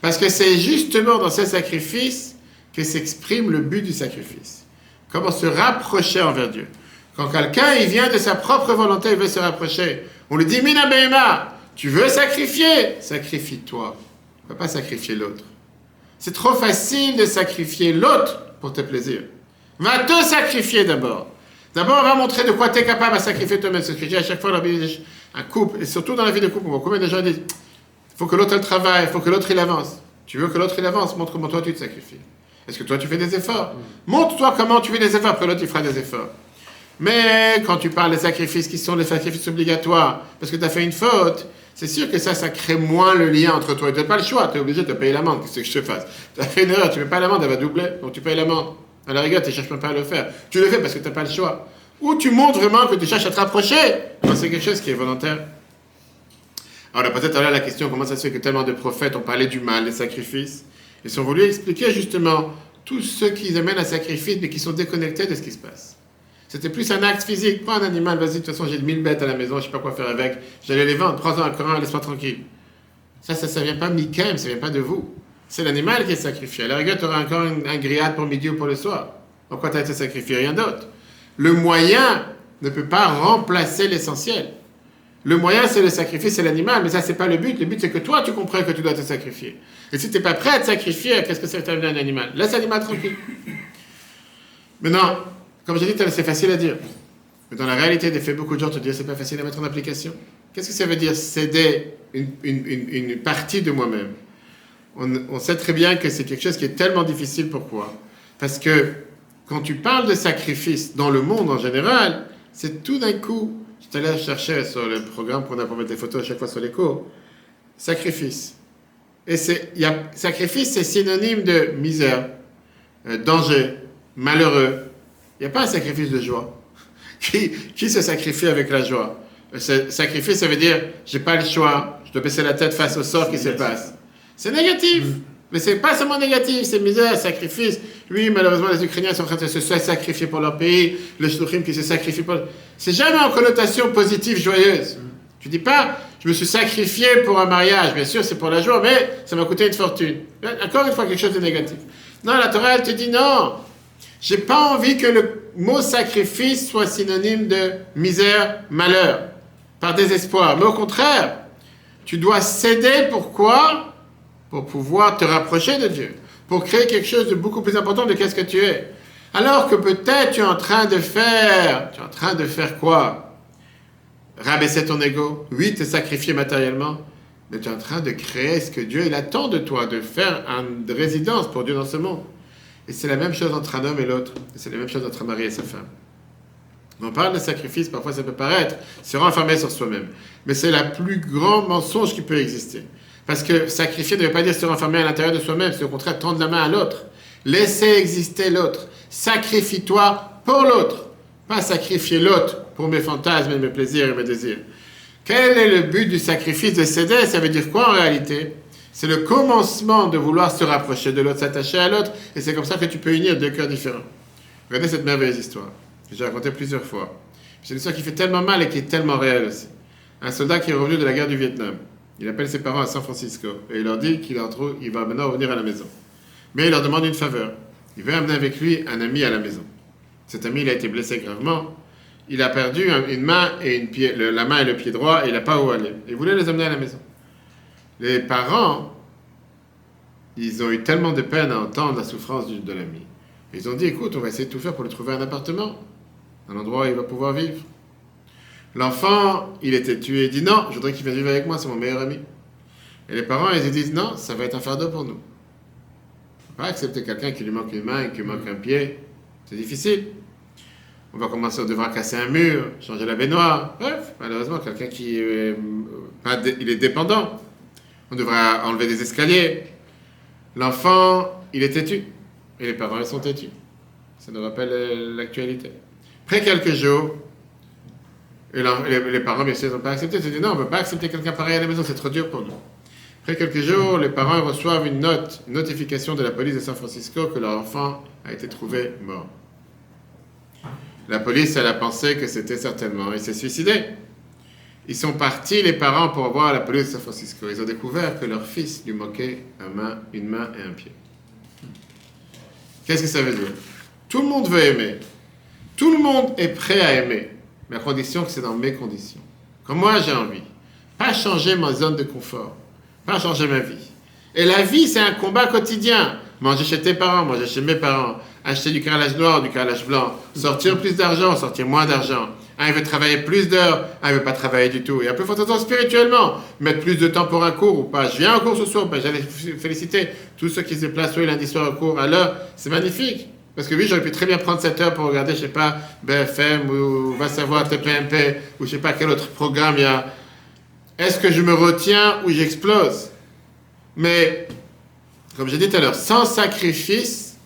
Parce que c'est justement dans ces sacrifices que s'exprime le but du sacrifice. Comment se rapprocher envers Dieu. Quand quelqu'un il vient de sa propre volonté, il veut se rapprocher, on lui dit Mina Behema, tu veux sacrifier? Sacrifie-toi. Ne peux pas sacrifier l'autre. C'est trop facile de sacrifier l'autre pour tes plaisirs. Va te sacrifier d'abord. D'abord, on va montrer de quoi tu es capable à sacrifier toi-même. C'est ce que dis à chaque fois dans la vie, un couple, et surtout dans la vie de couple. Combien de gens disent il faut que l'autre elle travaille, il faut que l'autre il avance. Tu veux que l'autre il avance, montre comment toi tu te sacrifies. Est-ce que toi tu fais des efforts? Montre-toi comment tu fais des efforts, après l'autre il fera des efforts. Mais quand tu parles des sacrifices qui sont les sacrifices obligatoires, parce que tu as fait une faute, c'est sûr que ça, ça crée moins le lien entre toi. Tu n'as pas le choix, tu es obligé de payer l'amende. Qu'est-ce que je te fasse? Tu as fait une erreur, tu ne payes pas l'amende, elle va doubler, donc tu payes l'amende. À la rigueur, tu ne cherches même pas à le faire. Tu le fais parce que tu n'as pas le choix. Ou tu montres vraiment que tu cherches à te rapprocher. c'est quelque chose qui est volontaire. Alors, peut-être là la question comment ça se fait que tellement de prophètes ont parlé du mal, des sacrifices? Ils ont voulu expliquer justement tous ceux qui amènent à sacrifice mais qui sont déconnectés de ce qui se passe. C'était plus un acte physique, pas un animal. Vas-y, de toute façon, j'ai 1000 bêtes à la maison, je sais pas quoi faire avec. J'allais les vendre, prends-en un coran, laisse-moi tranquille. Ça, ça ne vient pas de Mikem, ça ne vient pas de vous. C'est l'animal qui est sacrifié. À la rigueur, tu auras encore un, grillade pour midi ou pour le soir. Pourquoi tu as été sacrifié? Rien d'autre. Le moyen ne peut pas remplacer l'essentiel. Le moyen, c'est le sacrifice, c'est l'animal, mais ça, c'est pas le but. Le but, c'est que toi, tu comprends que tu dois te sacrifier. Et si tu n'es pas prêt à te sacrifier, qu'est-ce que c'est un animal? Laisse l'animal tranquille. Maintenant, comme j'ai dit, c'est facile à dire. Mais dans la réalité des faits, beaucoup de gens te disent c'est pas facile à mettre en application. Qu'est-ce que ça veut dire? Céder une, une, partie de moi-même on, on, sait très bien que c'est quelque chose qui est tellement difficile. Pourquoi Parce que quand tu parles de sacrifice dans le monde en général, c'est tout d'un coup je allé chercher sur le programme qu'on a pour mettre des photos à chaque fois sur les cours. Sacrifice. Et c'est, y a, sacrifice, c'est synonyme de misère, euh, danger, malheureux. Il n'y a pas un sacrifice de joie. qui, qui se sacrifie avec la joie? Euh, Sacrifice, ça veut dire, j'ai pas le choix, je dois baisser la tête face au sort qui se passe. C'est négatif. Mm. Mais c'est pas seulement négatif, c'est misère, sacrifice. Oui, malheureusement, les Ukrainiens sont en train de se sacrifier pour leur pays, le Shluchim qui se sacrifie pour. C'est jamais en connotation positive, joyeuse. Tu dis pas, je me suis sacrifié pour un mariage. Bien sûr, c'est pour la joie, mais ça m'a coûté une fortune. Encore une fois, quelque chose de négatif. Non, la Torah, elle te dit non. J'ai pas envie que le mot sacrifice soit synonyme de misère, malheur, par désespoir. Mais au contraire, tu dois céder. Pourquoi? Pour pouvoir te rapprocher de Dieu, pour créer quelque chose de beaucoup plus important de qu'est-ce que tu es. Alors que peut-être tu es en train de faire, tu es en train de faire quoi? Rabaisser ton ego, oui, te sacrifier matériellement, mais tu es en train de créer ce que Dieu il attend de toi, de faire une résidence pour Dieu dans ce monde. Et c'est la même chose entre un homme et l'autre, c'est la même chose entre un mari et sa femme. On parle de sacrifice, parfois ça peut paraître se renfermer sur soi-même, mais c'est le plus grand mensonge qui peut exister. Parce que sacrifier ne veut pas dire se renfermer à l'intérieur de soi-même, c'est au contraire tendre la main à l'autre. Laisser exister l'autre. Sacrifie-toi pour l'autre. Pas sacrifier l'autre pour mes fantasmes et mes plaisirs et mes désirs. Quel est le but du sacrifice de céder? Ça veut dire quoi en réalité? C'est le commencement de vouloir se rapprocher de l'autre, s'attacher à l'autre, et c'est comme ça que tu peux unir deux cœurs différents. Regardez cette merveilleuse histoire que j'ai racontée plusieurs fois. C'est une histoire qui fait tellement mal et qui est tellement réelle aussi. Un soldat qui est revenu de la guerre du Vietnam. Il appelle ses parents à San Francisco et il leur dit qu'il il va maintenant revenir à la maison. Mais il leur demande une faveur. Il veut amener avec lui un ami à la maison. Cet ami, il a été blessé gravement. Il a perdu une main et une pied, la main et le pied droit et il n'a pas où aller. Il voulait les amener à la maison. Les parents, ils ont eu tellement de peine à entendre la souffrance de l'ami. Ils ont dit, écoute, on va essayer de tout faire pour lui trouver un appartement, un endroit où il va pouvoir vivre. L'enfant, il était tué, il dit non, je voudrais qu'il vienne vivre avec moi, c'est mon meilleur ami. Et les parents, ils disent non, ça va être un fardeau pour nous. On va pas accepter quelqu'un qui lui manque une main, qui lui manque un pied. C'est difficile. On va commencer, on devra casser un mur, changer la baignoire. Bref, malheureusement, quelqu'un qui est, il est dépendant. On devra enlever des escaliers. L'enfant, il est têtu. Et les parents, ils sont têtus. Ça nous rappelle l'actualité. Après quelques jours, et les, parents, bien sûr, n'ont pas accepté. Ils ont dit non, on ne peut pas accepter quelqu'un pareil à la maison, c'est trop dur pour nous. Après quelques jours, les parents reçoivent une note, une notification de la police de San Francisco que leur enfant a été trouvé mort. La police, elle a pensé que c'était certainement, il s'est suicidé. Ils sont partis, les parents, pour voir la police de San Francisco. Ils ont découvert que leur fils lui manquait main, une main et un pied. Qu'est-ce que ça veut dire? Tout le monde veut aimer. Tout le monde est prêt à aimer. Mais à condition que c'est dans mes conditions. Comme moi j'ai envie. Pas changer ma zone de confort. Pas changer ma vie. Et la vie, c'est un combat quotidien. Manger chez tes parents, manger chez mes parents, acheter du carrelage noir, du carrelage blanc, sortir plus d'argent, sortir moins d'argent. Un, il veut travailler plus d'heures, un, veut pas travailler du tout. Et un peu faut spirituellement. Mettre plus de temps pour un cours ou pas. Je viens au cours ce soir, ben, j'allais féliciter tous ceux qui se déplacent oui, lundi soir au cours à l'heure. C'est magnifique. Parce que oui, j'aurais pu très bien prendre cette heure pour regarder, je sais pas, BFM ou va savoir TPMP ou je sais pas quel autre programme il y a. Est-ce que je me retiens ou j'explose? Mais, comme j'ai dit tout à l'heure, sans sacrifice,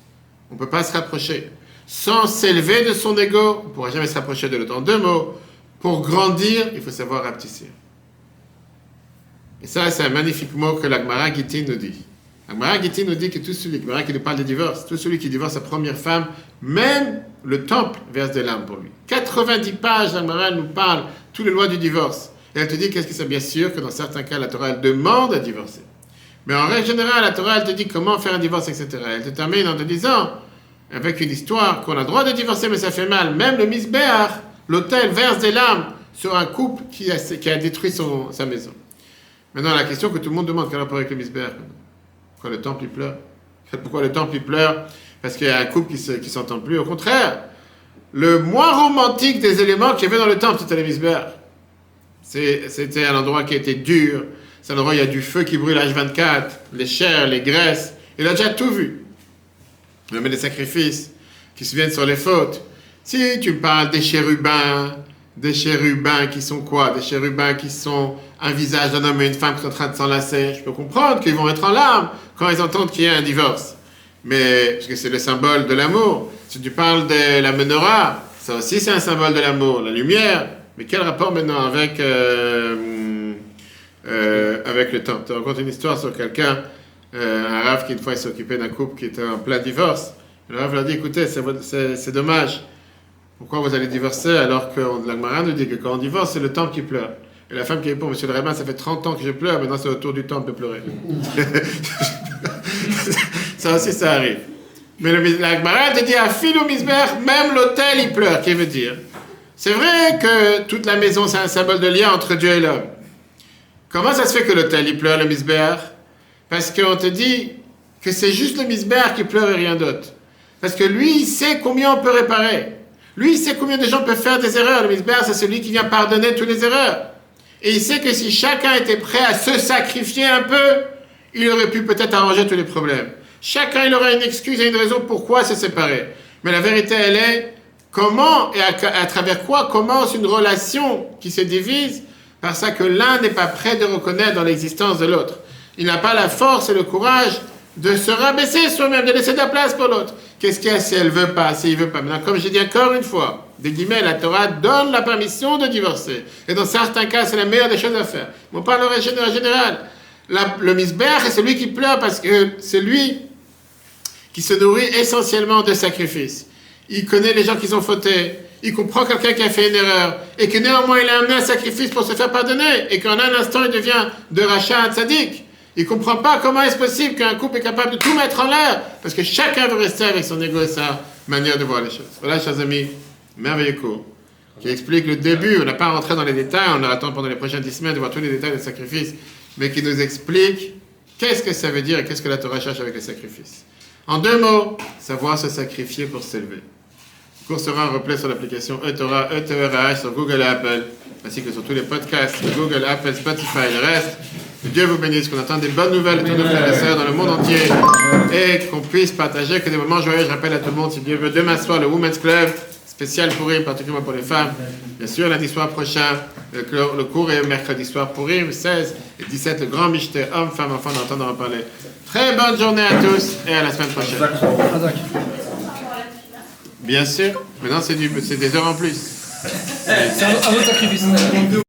on ne peut pas se rapprocher. Sans s'élever de son ego, on ne pourra jamais se rapprocher de l'autre. En deux mots, pour grandir, il faut savoir rapetisser. Et ça, c'est un magnifique mot que l'Agmara Giti nous dit. L'Agmara Giti nous dit que tout celui, qui nous parle de divorce, tout celui qui divorce sa première femme, même le temple verse des larmes pour lui. 90 pages, l'Agmara nous parle toutes les lois du divorce. Et elle te dit qu'est-ce que c'est? Bien sûr que dans certains cas, la Torah demande à divorcer. Mais en règle générale, la Torah te dit comment faire un divorce, etc. Elle te termine en te disant, avec une histoire, qu'on a le droit de divorcer, mais ça fait mal. Même le misbéach, l'hôtel verse des larmes sur un couple qui a, détruit son, sa maison. Maintenant, la question que tout le monde demande, quel rapport avec le misbéach Pourquoi le temple il pleure? Pourquoi le temple il pleure? Parce qu'il y a un couple qui ne s'entend plus. Au contraire, le moins romantique des éléments qu'il y avait dans le temple, c'était le misbéach. C'était un endroit qui était dur. C'est un endroit où il y a du feu qui brûle H24, les chairs, les graisses. Il a déjà tout vu. Il des sacrifices qui se viennent sur les fautes. Si tu parles des chérubins, des chérubins qui sont quoi? Des chérubins qui sont un visage d'un homme et une femme qui sont en train de s'enlacer. Je peux comprendre qu'ils vont être en larmes quand ils entendent qu'il y a un divorce. Mais, parce que c'est le symbole de l'amour. Si tu parles de la menorah, ça aussi c'est un symbole de l'amour, la lumière. Mais quel rapport maintenant avec, euh, euh, avec le temps? Tu racontes une histoire sur quelqu'un, euh, un rave qui une fois occupé d'un couple qui était en plein divorce. Le rave leur dit écoutez, c'est dommage. Pourquoi vous allez divorcer alors que la Gemara nous dit que quand on divorce, c'est le temps qui pleure Et la femme qui répond Monsieur le rabbin, ça fait 30 ans que je pleure, maintenant c'est autour du temps de pleurer. ça aussi, ça arrive. Mais le, la Gemara te dit à Philo même l'hôtel il pleure. Qu'est-ce veut dire? C'est vrai que toute la maison, c'est un symbole de lien entre Dieu et l'homme. Comment ça se fait que l'hôtel, il pleure le misbéar Parce qu'on te dit que c'est juste le misbéar qui pleure et rien d'autre. Parce que lui, il sait combien on peut réparer. Lui, il sait combien de gens peuvent faire des erreurs. Le misbéar, c'est celui qui vient pardonner toutes les erreurs. Et il sait que si chacun était prêt à se sacrifier un peu, il aurait pu peut-être arranger tous les problèmes. Chacun, il aurait une excuse et une raison pourquoi se séparer. Mais la vérité, elle est, Comment et à, travers quoi commence une relation qui se divise Parce que l'un n'est pas prêt de reconnaître dans l'existence de l'autre. Il n'a pas la force et le courage de se rabaisser soi-même, de laisser de la place pour l'autre. Qu'est-ce qu'il y a si elle veut pas, s'il veut pas? Maintenant, comme j'ai dit encore une fois, des guillemets, la Torah donne la permission de divorcer. Et dans certains cas, c'est la meilleure des choses à faire. On parle en général. le misbère est celui qui pleure parce que c'est lui qui se nourrit essentiellement de sacrifices il connaît les gens qui ont fauté, il comprend quelqu'un qui a fait une erreur, et que néanmoins il a amené un sacrifice pour se faire pardonner, et qu'en un instant il devient de rachat un tzaddik. Il ne comprend pas comment est-ce possible qu'un couple est capable de tout mettre en l'air, parce que chacun veut rester avec son ego et sa manière de voir les choses. Voilà, chers amis, merveilleux cours, qui explique le début, on n'a pas rentré dans les détails, on attend pendant les prochaines dix semaines de voir tous les détails des sacrifices, mais qui nous explique qu'est-ce que ça veut dire et qu'est-ce que la Torah cherche avec les sacrifices. En deux mots, savoir se sacrifier pour s'élever cours sera en replay sur l'application eTorah, ETRH sur Google et Apple, ainsi que sur tous les podcasts Google, Apple, Spotify le reste. Que Dieu vous bénisse, qu'on entende des bonnes nouvelles de nos frères et sœurs dans le monde entier et qu'on puisse partager que des moments joyeux. Je rappelle à tout le monde, si Dieu veut, demain soir, le Women's Club, spécial pour Purim, particulièrement pour les femmes. Bien sûr, lundi soir prochain, le, cours est mercredi soir pour Purim, 16 et 17, le grand Michté, hommes, femmes, enfants, d'entendre en parler. Très bonne journée à tous et à la semaine prochaine. Bien sûr. Maintenant, c'est des heures en plus. C'est autre.